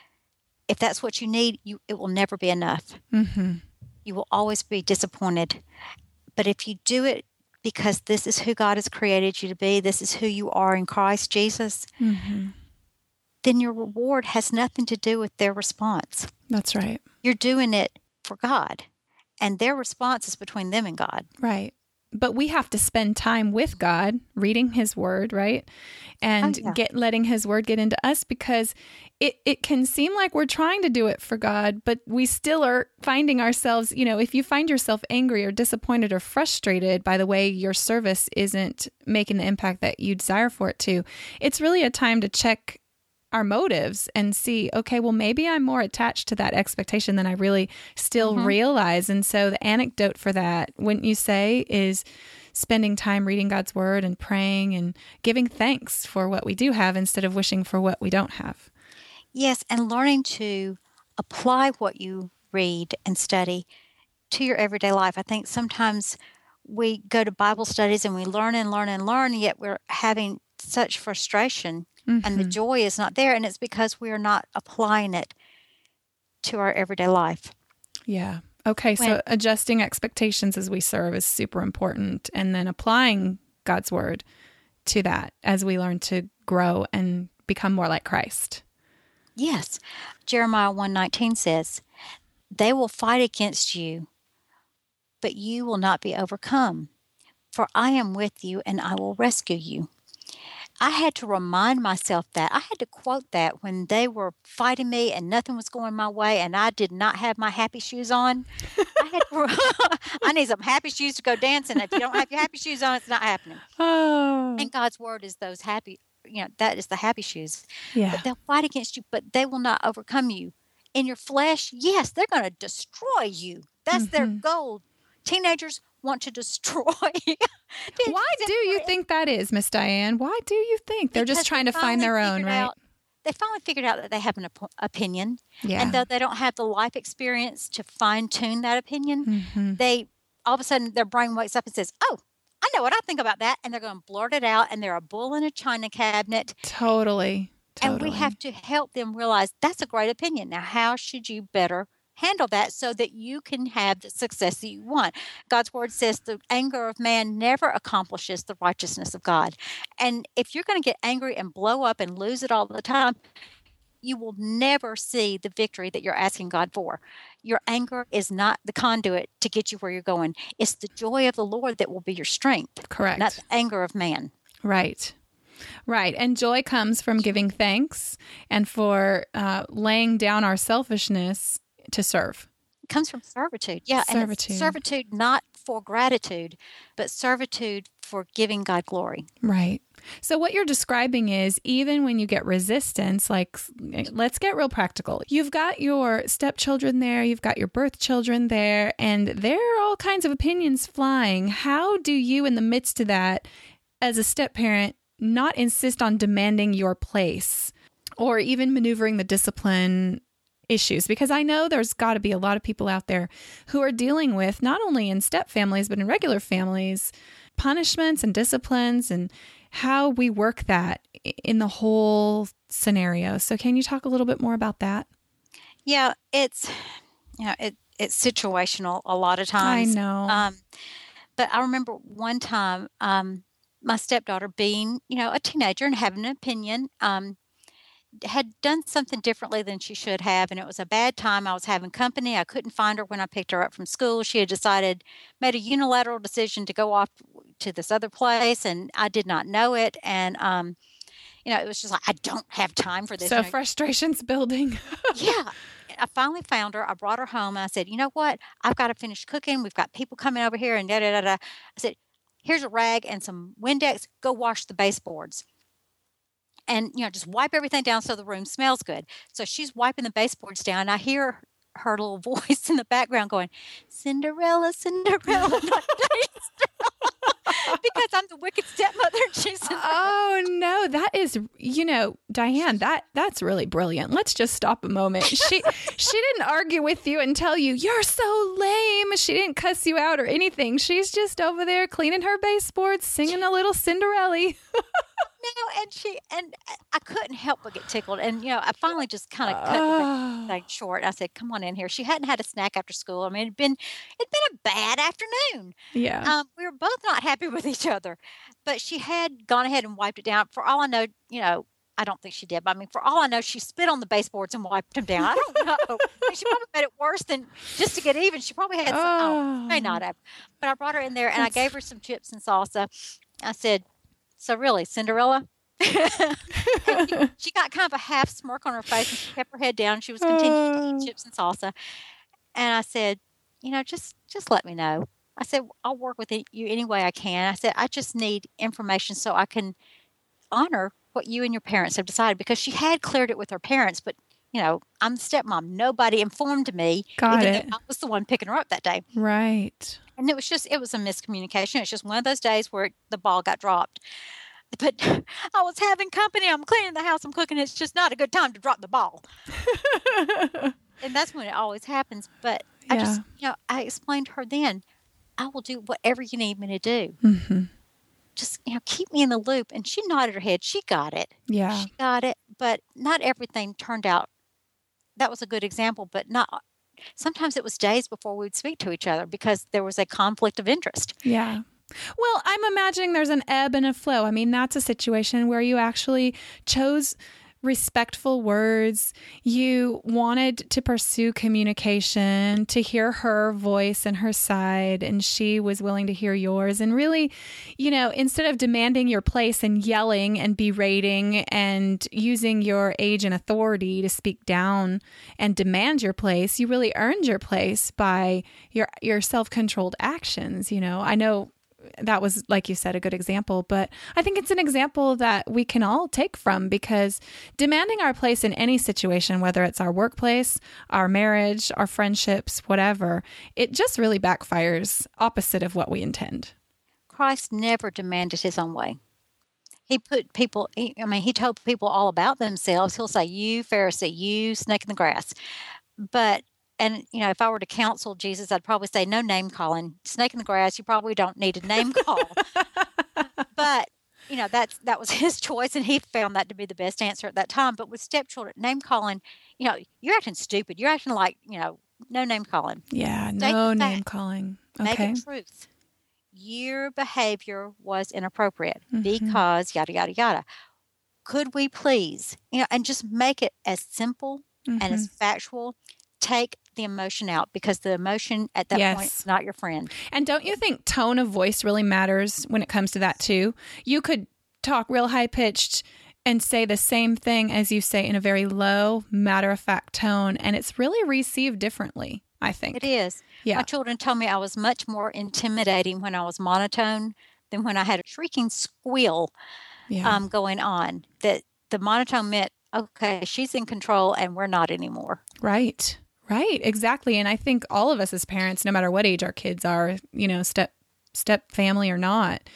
if that's what you need, you it will never be enough. hmm You will always be disappointed. But if you do it because this is who God has created you to be, this is who you are in Christ Jesus, hmm then your reward has nothing to do with their response. that's right You're doing it for God, and their response is between them and God. Right. But we have to spend time with God, reading his word, right? And Oh, yeah. get letting his word get into us because it, it can seem like we're trying to do it for God, but we still are finding ourselves, you know, if you find yourself angry or disappointed or frustrated by the way your service isn't making the impact that you desire for it to, it's really a time to check our motives and see, okay, well, maybe I'm more attached to that expectation than I really still mm-hmm. realize. And so the anecdote for that, wouldn't you say, is spending time reading God's word and praying and giving thanks for what we do have instead of wishing for what we don't have. Yes, and learning to apply what you read and study to your everyday life. I think sometimes we go to Bible studies and we learn and learn and learn, yet we're having such frustration mm-hmm. and the mm-hmm. joy is not there. And it's because we are not applying it to our everyday life. Yeah. Okay. When, so adjusting expectations as we serve is super important. And then applying God's word to that as we learn to grow and become more like Christ. Yes. Jeremiah 119 says, They will fight against you, but you will not be overcome. For I am with you and I will rescue you. I had to remind myself that. I had to quote that when they were fighting me and nothing was going my way and I did not have my happy shoes on. I had to, [LAUGHS] I need some happy shoes to go dancing. If you don't have your happy shoes on, it's not happening. [LAUGHS] Oh. And God's word is those happy, you know, that is the happy shoes. Yeah. But they'll fight against you, but they will not overcome you. In your flesh, yes, they're going to destroy you. That's mm-hmm. their goal. Teenagers want to [LAUGHS] destroy. Why do you think that is, Miss Diane? Why do you think they're just trying to find their own, right? Out, they finally figured out that they have an op- opinion, yeah. and though they don't have the life experience to fine tune that opinion, mm-hmm. they all of a sudden their brain wakes up and says, "Oh, I know what I think about that," and they're going to blurt it out, and they're a bull in a china cabinet. Totally. Totally. And we have to help them realize that's a great opinion. Now, how should you better handle that so that you can have the success that you want. God's word says the anger of man never accomplishes the righteousness of God. And if you're going to get angry and blow up and lose it all the time, you will never see the victory that you're asking God for. Your anger is not the conduit to get you where you're going. It's the joy of the Lord that will be your strength. Correct. Not the anger of man. Right. Right. And joy comes from giving thanks and for uh, laying down our selfishness to serve? It comes from servitude. Yeah, servitude. servitude not for gratitude, but servitude for giving God glory. Right. So, what you're describing is even when you get resistance, like eh, let's get real practical. You've got your stepchildren there, you've got your birth children there, and there are all kinds of opinions flying. How do you, in the midst of that, as a step parent, not insist on demanding your place or even maneuvering the discipline issues because I know there's got to be a lot of people out there who are dealing with not only in step families but in regular families punishments and disciplines and how we work that in the whole scenario. So can you talk a little bit more about that? Yeah, it's you know, it it's situational a lot of times. I know. Um, but I remember one time um, my stepdaughter being, you know, a teenager and having an opinion. Um, had done something differently than she should have and it was a bad time i was having company i couldn't find her when i picked her up from school she had decided made a unilateral decision to go off to this other place and i did not know it and um you know it was just like i don't have time for this so frustrations building [LAUGHS] yeah I finally found her. I brought her home. And I said, you know what? I've got to finish cooking. We've got people coming over here and da da da da. I said, here's a rag and some Windex. Go wash the baseboards and you know just wipe everything down so the room smells good so she's wiping the baseboards down i hear her little [LAUGHS] voice in the background going cinderella cinderella [LAUGHS] [LAUGHS] because I'm the wicked stepmother. She's oh no, that is you know Diane. That that's really brilliant. Let's just stop a moment. She she didn't argue with you and tell you you're so lame. She didn't cuss you out or anything. She's just over there cleaning her baseboards, singing a little Cinderella. No, and she and uh, I couldn't help but get tickled. And you know, I finally just kind of cut the ah. thing short. I said, "Come on in here." She hadn't had a snack after school. I mean, it'd been it'd been a bad afternoon. Yeah, um, we were both not happy [LAUGHS] with each other, but she had gone ahead and wiped it down. For all I know, you know, I don't think she did. But I mean, for all I know, she spit on the baseboards and wiped them down. I don't know. I mean, she probably made it worse than just to get even. She probably had some. Oh. Oh, may not ah. have. But I brought her in there and I gave her some chips and salsa. I said, "So really, Cinderella." [LAUGHS] she, [LAUGHS] she, got kind of a half smirk on her face and she kept her head down. She was continuing to eat oh. chips and salsa. And I said, you know, just just let me know. I said, I'll work with you any way I can. I said, I just need information so I can honor what you and your parents have decided because she had cleared it with her parents, but you know, I'm the stepmom. Nobody informed me. Got it. I was the one picking her up that day. Right. And it was just, it was a miscommunication. It's just one of those days where the ball got dropped. [LAUGHS] But [LAUGHS] I was having company. I'm cleaning the house. I'm cooking. It's just not a good time to drop the ball. [LAUGHS] and that's when it always happens. But I just, you know, I explained to her then, I will do whatever you need me to do. Mm-hmm. Just, you know, keep me in the loop. And she nodded her head. She got it. Yeah. She got it. But not everything turned out. That was a good example, but not. Sometimes it was days before we would speak to each other because there was a conflict of interest. Yeah. Well, I'm imagining there's an ebb and a flow. I mean, that's a situation where you actually chose respectful words. You wanted to pursue communication, to hear her voice and her side, and she was willing to hear yours. And really, you know, instead of demanding your place and yelling and berating and using your age and authority to speak down and demand your place, you really earned your place by your your self-controlled actions, you know. I know that was like you said a good example. But i think it's an example that we can all take from because demanding our place in any situation whether it's our workplace our marriage our friendships whatever it just really backfires opposite of what we intend. Christ never demanded his own way. He put people he, i mean he told people all about themselves. He'll say you pharisee you snake in the grass. But and you know, if I were to counsel Jesus, I'd probably say no name calling. Snake in the grass, you probably don't need a name call. but you know, that's that was [LAUGHS] his choice, and he found that to be the best answer at that time. But with stepchildren, name calling, you know, you're acting stupid. You're acting like you know, no name calling. Yeah, no name calling. Okay. Make it truth. Your behavior was inappropriate mm-hmm. because yada yada yada. Could we please, you know, and just make it as simple mm-hmm. and as mm-hmm. factual take the emotion out because the emotion at that yes. point is not your friend. And don't you think tone of voice really matters when it comes to that too? You could talk real high pitched and say the same thing as you say in a very low, matter of fact tone, and it's really received differently. I think it is. Yeah. My children told me I was much more intimidating when I was monotone than when I had a shrieking squeal yeah. um, going on. That the monotone meant, okay, she's in control and we're not anymore. Right. Right, exactly. And I think all of us as parents, no matter what age our kids are, you know, step step family or not,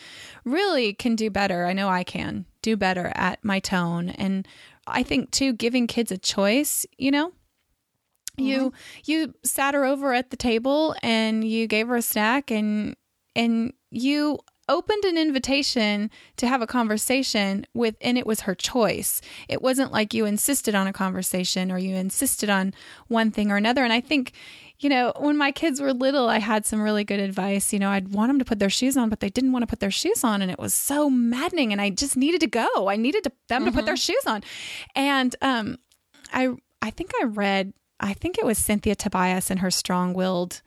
really can do better. I know I can do better at my tone. And I think too giving kids a choice, you know, mm-hmm. you you sat her over at the table and you gave her a snack and and you opened an invitation to have a conversation with and it was her choice it wasn't like you insisted on a conversation or you insisted on one thing or another and i think you know when my kids were little i had some really good advice you know i'd want them to put their shoes on but they didn't want to put their shoes on and it was so maddening and i just needed to go i needed to, them mm-hmm. to put their mm-hmm. shoes on and um i i think i read i think it was cynthia tobias in her strong-willed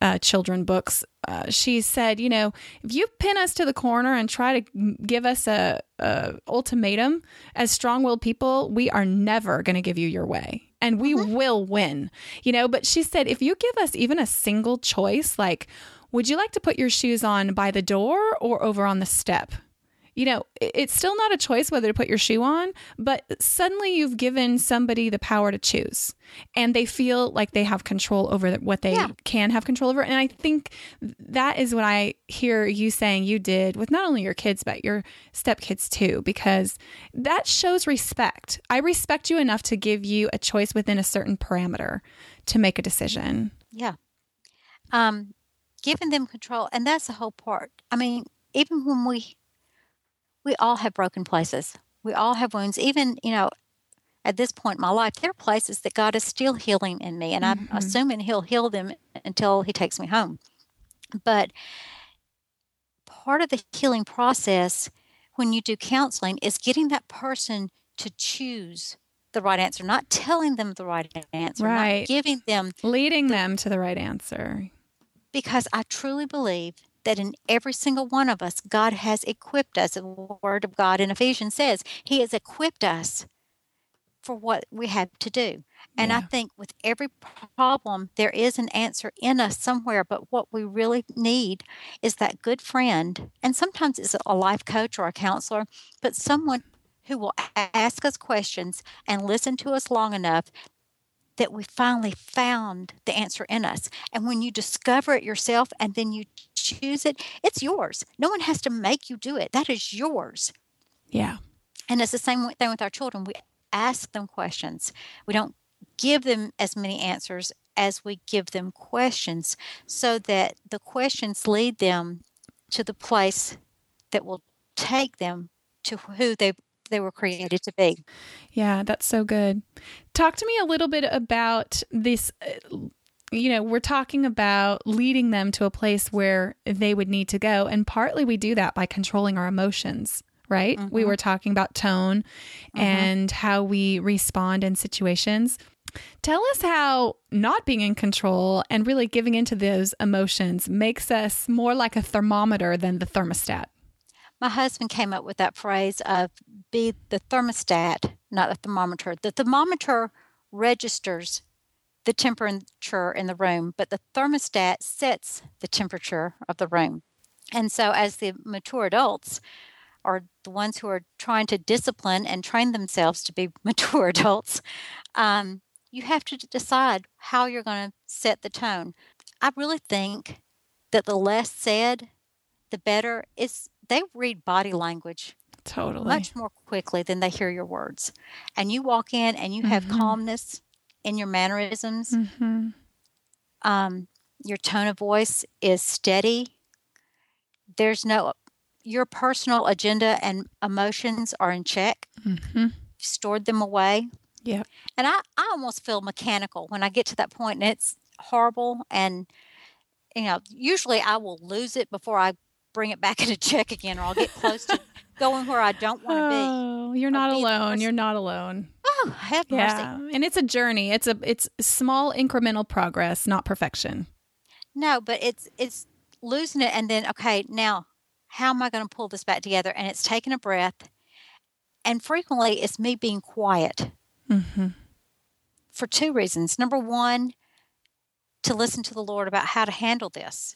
uh, children books, uh, she said, you know, if you pin us to the corner and try to give us a, a ultimatum as strong-willed people, we are never going to give you your way, and we mm-hmm. will win. You know, but she said, if you give us even a single choice, like, would you like to put your shoes on by the door or over on the step? You know, it's still not a choice whether to put your shoe on, but suddenly you've given somebody the power to choose and they feel like they have control over what they yeah. can have control over. And I think that is what I hear you saying you did with not only your kids, but your stepkids too, because that shows respect. I respect you enough to give you a choice within a certain parameter to make a decision. Yeah. Um, giving them control. And that's the whole part. I mean, even when we we all have broken places. We all have wounds. Even, you know, at this point in my life, there are places that God is still healing in me, and mm-hmm. I'm assuming He'll heal them until He takes me home. But part of the healing process when you do counseling is getting that person to choose the right answer, not telling them the right answer, right. not giving them leading the, them to the right answer. Because I truly believe that in every single one of us, God has equipped us. The Word of God in Ephesians says He has equipped us for what we have to do. And yeah. I think with every problem, there is an answer in us somewhere. But what we really need is that good friend. And sometimes it's a life coach or a counselor, but someone who will ask us questions and listen to us long enough that we finally found the answer in us. And when you discover it yourself and then you choose it, it's yours. No one has to make you do it. That is yours. Yeah. And it's the same thing with our children. We ask them questions. We don't give them as many answers as we give them questions so that the questions lead them to the place that will take them to who they they were created to be. Yeah, that's so good. Talk to me a little bit about this. Uh, You know, we're talking about leading them to a place where they would need to go. And partly we do that by controlling our emotions, right? We mm-hmm. were talking about tone mm-hmm. and how we respond in situations. Tell us how not being in control and really giving into those emotions makes us more like a thermometer than the thermostat. My husband came up with that phrase of be the thermostat, not the thermometer. The thermometer registers the temperature in the room, but the thermostat sets the temperature of the room. And so, as the mature adults, are the ones who are trying to discipline and train themselves to be [LAUGHS] mature adults, um, you have to decide how you're going to set the tone. I really think that the less said, the better. Is they read body language Totally. much more quickly than they hear your words, and you walk in and you have calmness in your mannerisms. hmm Um, your tone of voice is steady. There's no your personal agenda and emotions are in check. hmm Stored them away. Yeah. And I, I almost feel mechanical when I get to that point and it's horrible and you know, usually I will lose it before I bring it back [LAUGHS] into check again or I'll get close to going where I don't want to be. Oh, you're not be alone. You're not alone. Oh, have mercy. Yeah, and it's a journey. It's a it's small incremental progress, not perfection. No, but it's it's losing it and then okay, now how am I going to pull this back together? And it's taking a breath. And frequently it's me being quiet hmm for two reasons. Number one, to listen to the Lord about how to handle this.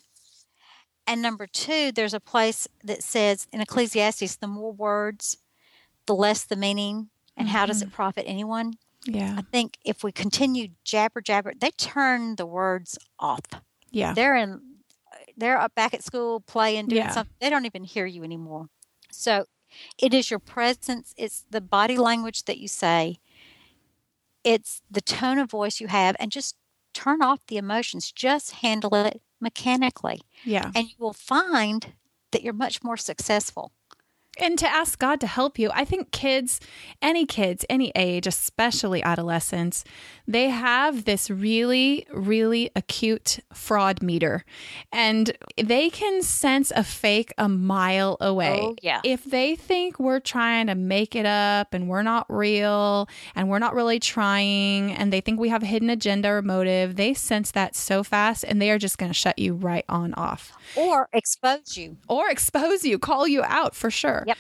And number two, there's a place that says in Ecclesiastes, the more words, the less the meaning. And how does it mm-hmm. profit anyone? Yeah, I think if we continue jabber jabber, they turn the words off. yeah, they're in they're up back at school playing doing Yeah. something they don't even hear you anymore so it is your presence it's the body language that you say it's the tone of voice you have and just turn off the emotions just handle it mechanically yeah. and you will find that you're much more successful and to ask God to help you. I think kids, any kids, any age, especially adolescents, they have this really, really acute fraud meter and they can sense a fake a mile away. Oh, yeah. If they think we're trying to make it up and we're not real and we're not really trying and they think we have a hidden agenda or motive, they sense that so fast and they are just going to shut you right on off or expose you or expose you, call you out for sure. Yep.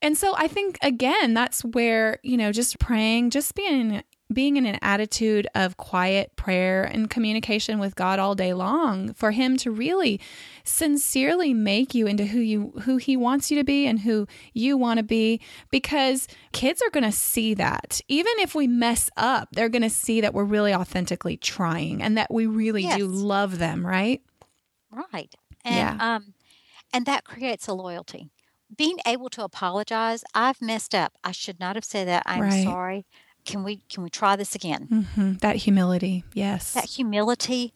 And so I think again that's where, you know, just praying, just being being in an attitude of quiet prayer and communication with God all day long for him to really sincerely make you into who you who he wants you to be and who you want to be because kids are going to see that. Even if we mess up, they're going to see that we're really authentically trying and that we really do love them, right? Right. And Yeah. um and that creates a loyalty. Being able to apologize, I've messed up. I should not have said that. I'm Right. sorry. Can we can we try this again? hmm That humility. Yes. That humility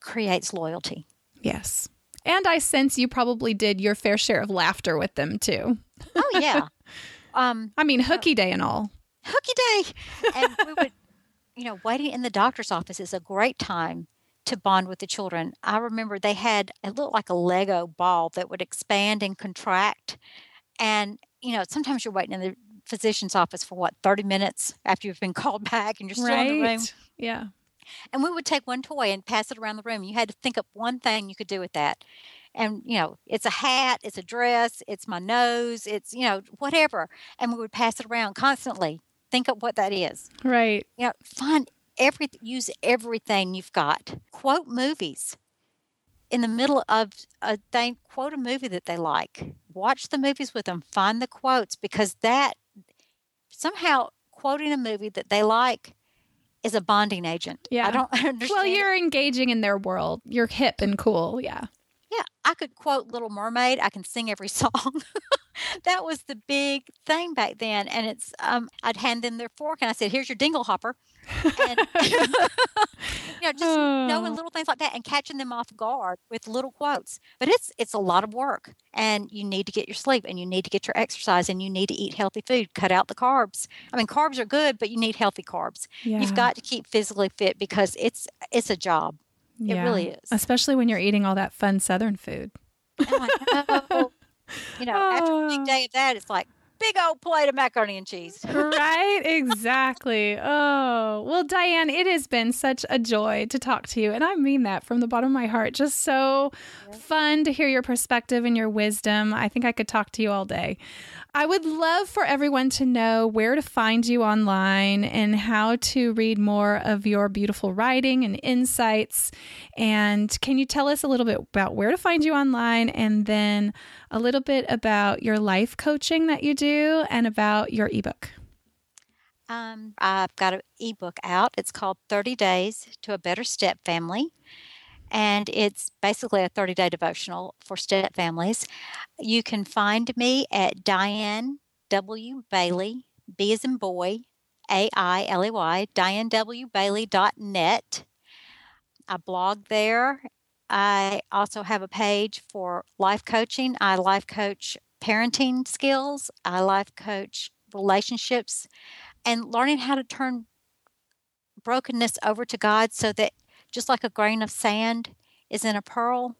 creates loyalty. Yes. And I sense you probably did your fair share of laughter with them too. Oh yeah. [LAUGHS] um I mean, hooky day and all. hooky day. And we would [LAUGHS] you know, waiting in the doctor's office is a great time to bond with the children. I remember they had it looked like a Lego ball that would expand and contract. And, you know, sometimes you're waiting in the physician's office for what, 30 minutes after you've been [LAUGHS] called back and you're still in the room. Yeah. And we would take one toy and pass it around the room. You had to think up one thing you could do with that. And, you know, it's a hat, it's a dress, it's my nose, it's, you know, whatever. And we would pass it around constantly. Think up what that is. Right. You know, find every use everything you've got. Quote movies. In the middle of a thing, quote a movie that they like. Watch the movies with them. Find the quotes because that somehow quoting a movie that they like is a bonding agent. Yeah. I don't [LAUGHS] understand. Well, you're engaging in their world. You're hip and cool. Yeah. Yeah, I could quote Little Mermaid. I can sing every [LAUGHS] song. that was the big thing back then. And it's um, I'd hand them their fork and I said, "Here's your dingle hopper," And, [LAUGHS] [LAUGHS] you know, just knowing oh. little things like that and catching them off guard with little quotes. But it's it's a lot of work, and you need to get your sleep, and you need to get your exercise, and you need to eat healthy food. Cut out the carbs. I mean, carbs are good, but you need healthy carbs. Yeah. You've got to keep physically fit because it's it's a job. It really is. Especially when you're eating all that fun Southern food. Oh, know. [LAUGHS] you know, after a big Oh. day of that, it's like big old plate of macaroni and cheese. [LAUGHS] right? Exactly. Oh, well, Diane, it has been such a joy to talk to you. And I mean that from the bottom of my heart. Just so fun to hear your perspective and your wisdom. I think I could talk to you all day. I would love for everyone to know where to find you online and how to read more of your beautiful writing and insights. And can you tell us a little bit about where to find you online and then a little bit about your life coaching that you do and about your ebook? Um, I've got an ebook out. It's called 30 Days to a Better Step Family. And it's basically a 30 day devotional for step families. You can find me at Diane W. Bailey, B as in boy, A I L E Y, DianeWBailey.net. I blog there. I also have a page for life coaching. I life coach parenting skills, I life coach relationships, and learning how to turn brokenness over to God so that just like a grain of sand is in a pearl,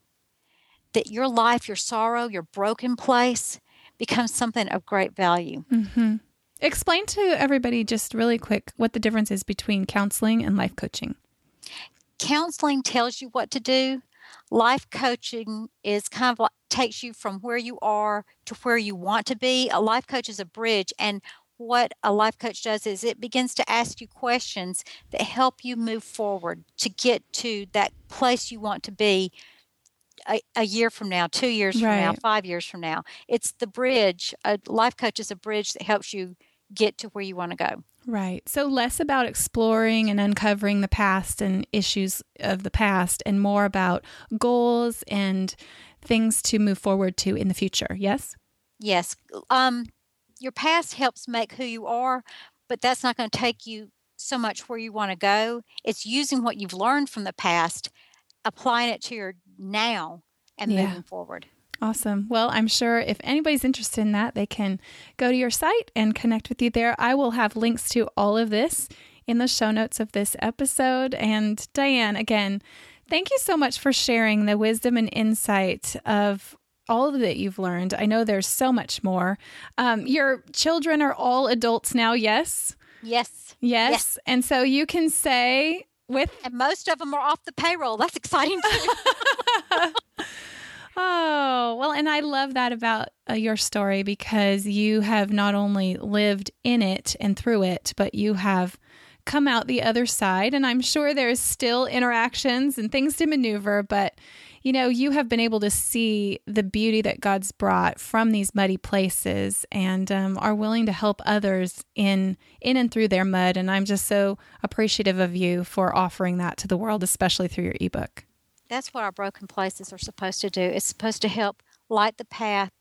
that your life, your sorrow, your broken place becomes something of great value. hmm Explain to everybody just really quick what the difference is between counseling and life coaching. Counseling tells you what to do. Life coaching is kind of like takes you from where you are to where you want to be. A life coach is a bridge and what a life coach does is it begins to ask you questions that help you move forward to get to that place you want to be a, a year from now, two years from now, five years from now. It's the bridge. A life coach is a bridge that helps you get to where you want to go. Right. So less about exploring and uncovering the past and issues of the past and more about goals and things to move forward to in the future. Yes? Yes. Um, your past helps make who you are, but that's not going to take you so much where you want to go. It's using what you've learned from the past, applying it to your now, and Yeah. moving forward. Awesome. Well, I'm sure if anybody's interested in that, they can go to your site and connect with you there. I will have links to all of this in the show notes of this episode. And Diane, again, thank you so much for sharing the wisdom and insight of all of that you've learned. I know there's so much more. Um, your children are all adults now, yes? Yes. Yes. Yes. And so you can say with And most of them are off the payroll. That's exciting too. [LAUGHS] Oh, well, and I love that about uh, your story because you have not only lived in it and through it, but you have come out the other side. And I'm sure there's still interactions and things to maneuver, but you know, you have been able to see the beauty that God's brought from these muddy places and um, are willing to help others in in and through their mud. And I'm just so appreciative of you for offering that to the world, especially through your ebook. That's what our broken places are supposed to do. It's supposed to help light the path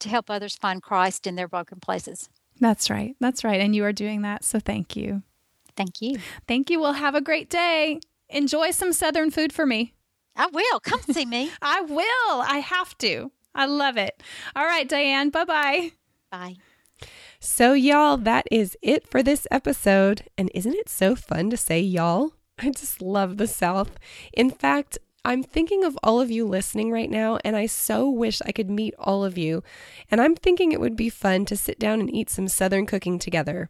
to help others find Christ in their broken places. That's right. That's right. And you are doing that. So thank you. Thank you. Thank you. Well, have a great day. Enjoy some Southern food for me. I will. Come see me. [LAUGHS] I will. I have to. I love it. All right, Diane. Bye bye. Bye. So, y'all, that is it for this episode. And isn't it so fun to say y'all? I just love the South. In fact, I'm thinking of all of you listening right now, and I so wish I could meet all of you. And I'm thinking it would be fun to sit down and eat some Southern cooking together.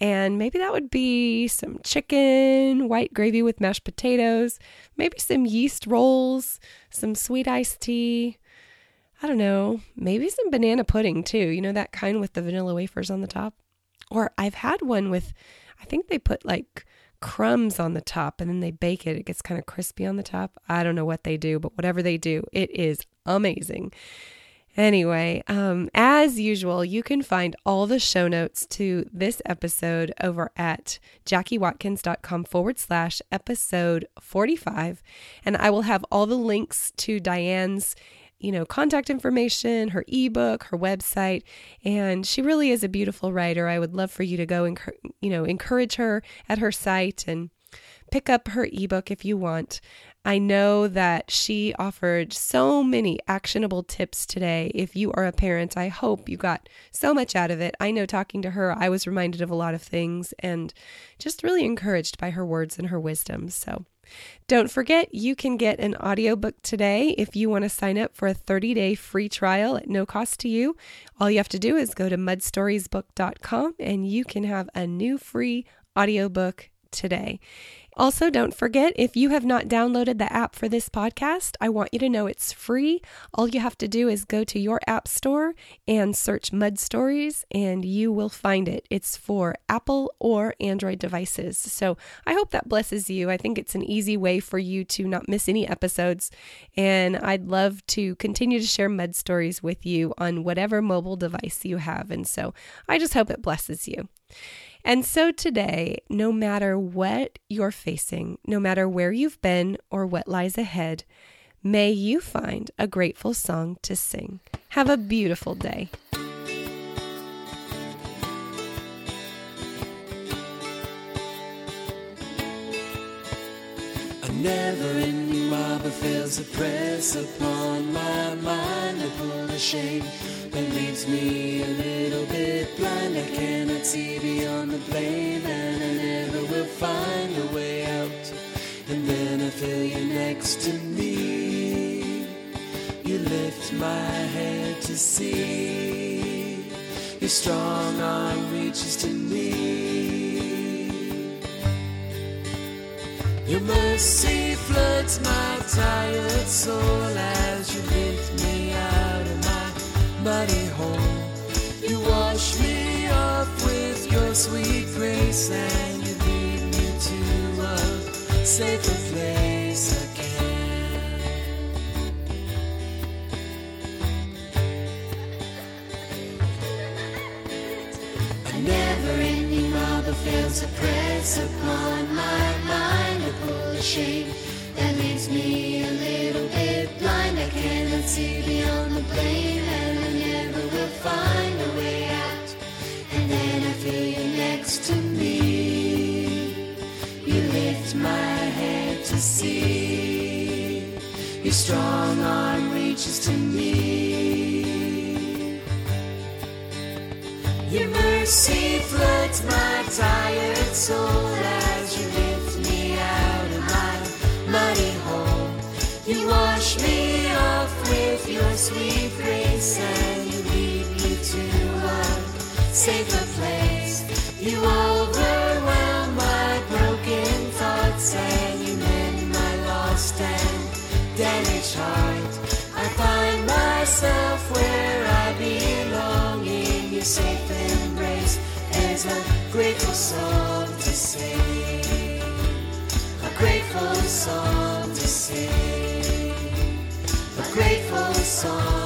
And maybe that would be some chicken, white gravy with mashed potatoes, maybe some yeast rolls, some sweet iced tea. I don't know, maybe some banana pudding too. You know, that kind with the vanilla wafers on the top. Or I've had one with, I think they put like crumbs on the top and then they bake it. It gets kind of crispy on the top. I don't know what they do, but whatever they do, it is amazing. Anyway, um, as usual, you can find all the show notes to this episode over at jackiewatkins.com forward slash episode 45. And I will have all the links to Diane's you know, contact information, her ebook, her website, and she really is a beautiful writer. I would love for you to go and you know, encourage her at her site and pick up her ebook if you want. I know that she offered so many actionable tips today. If you are a parent, I hope you got so much out of it. I know talking to her, I was reminded of a lot of things and just really encouraged by her words and her wisdom. So, don't forget, you can get an audiobook today if you want to sign up for a 30 day free trial at no cost to you. All you have to do is go to mudstoriesbook.com and you can have a new free audiobook today. Also, don't forget if you have not downloaded the app for this podcast, I want you to know it's free. All you have to do is go to your app store and search Mud Stories, and you will find it. It's for Apple or Android devices. So I hope that blesses you. I think it's an easy way for you to not miss any episodes, and I'd love to continue to share Mud Stories with you on whatever mobile device you have. And so I just hope it blesses you. And so today, no matter what you're facing, no matter where you've been or what lies ahead, may you find a grateful song to sing. Have a beautiful day. Never-ending mob fails to press upon my mind to pull the shame that leaves me a little bit blind. I cannot see beyond the blame, and I never will find a way out. And then I feel you next to me. You lift my head to see. Your strong arm reaches to me. Your mercy floods my tired soul as you lift me out of my muddy hole. You wash me up with your sweet grace and you lead me to a safer place again. A never-ending marble fails to press upon shame that leaves me a little bit blind. I cannot see beyond the blame, and I never will find a way out. And then I feel you next to me. You lift my head to see. Your strong arm reaches to me. Your mercy floods my tired soul as you sweet grace, and you lead me to a safer place. You overwhelm my broken thoughts, and you mend my lost and damaged heart. I find myself where I belong in your safe embrace. As a grateful song to sing, a grateful song to sing, a grateful song.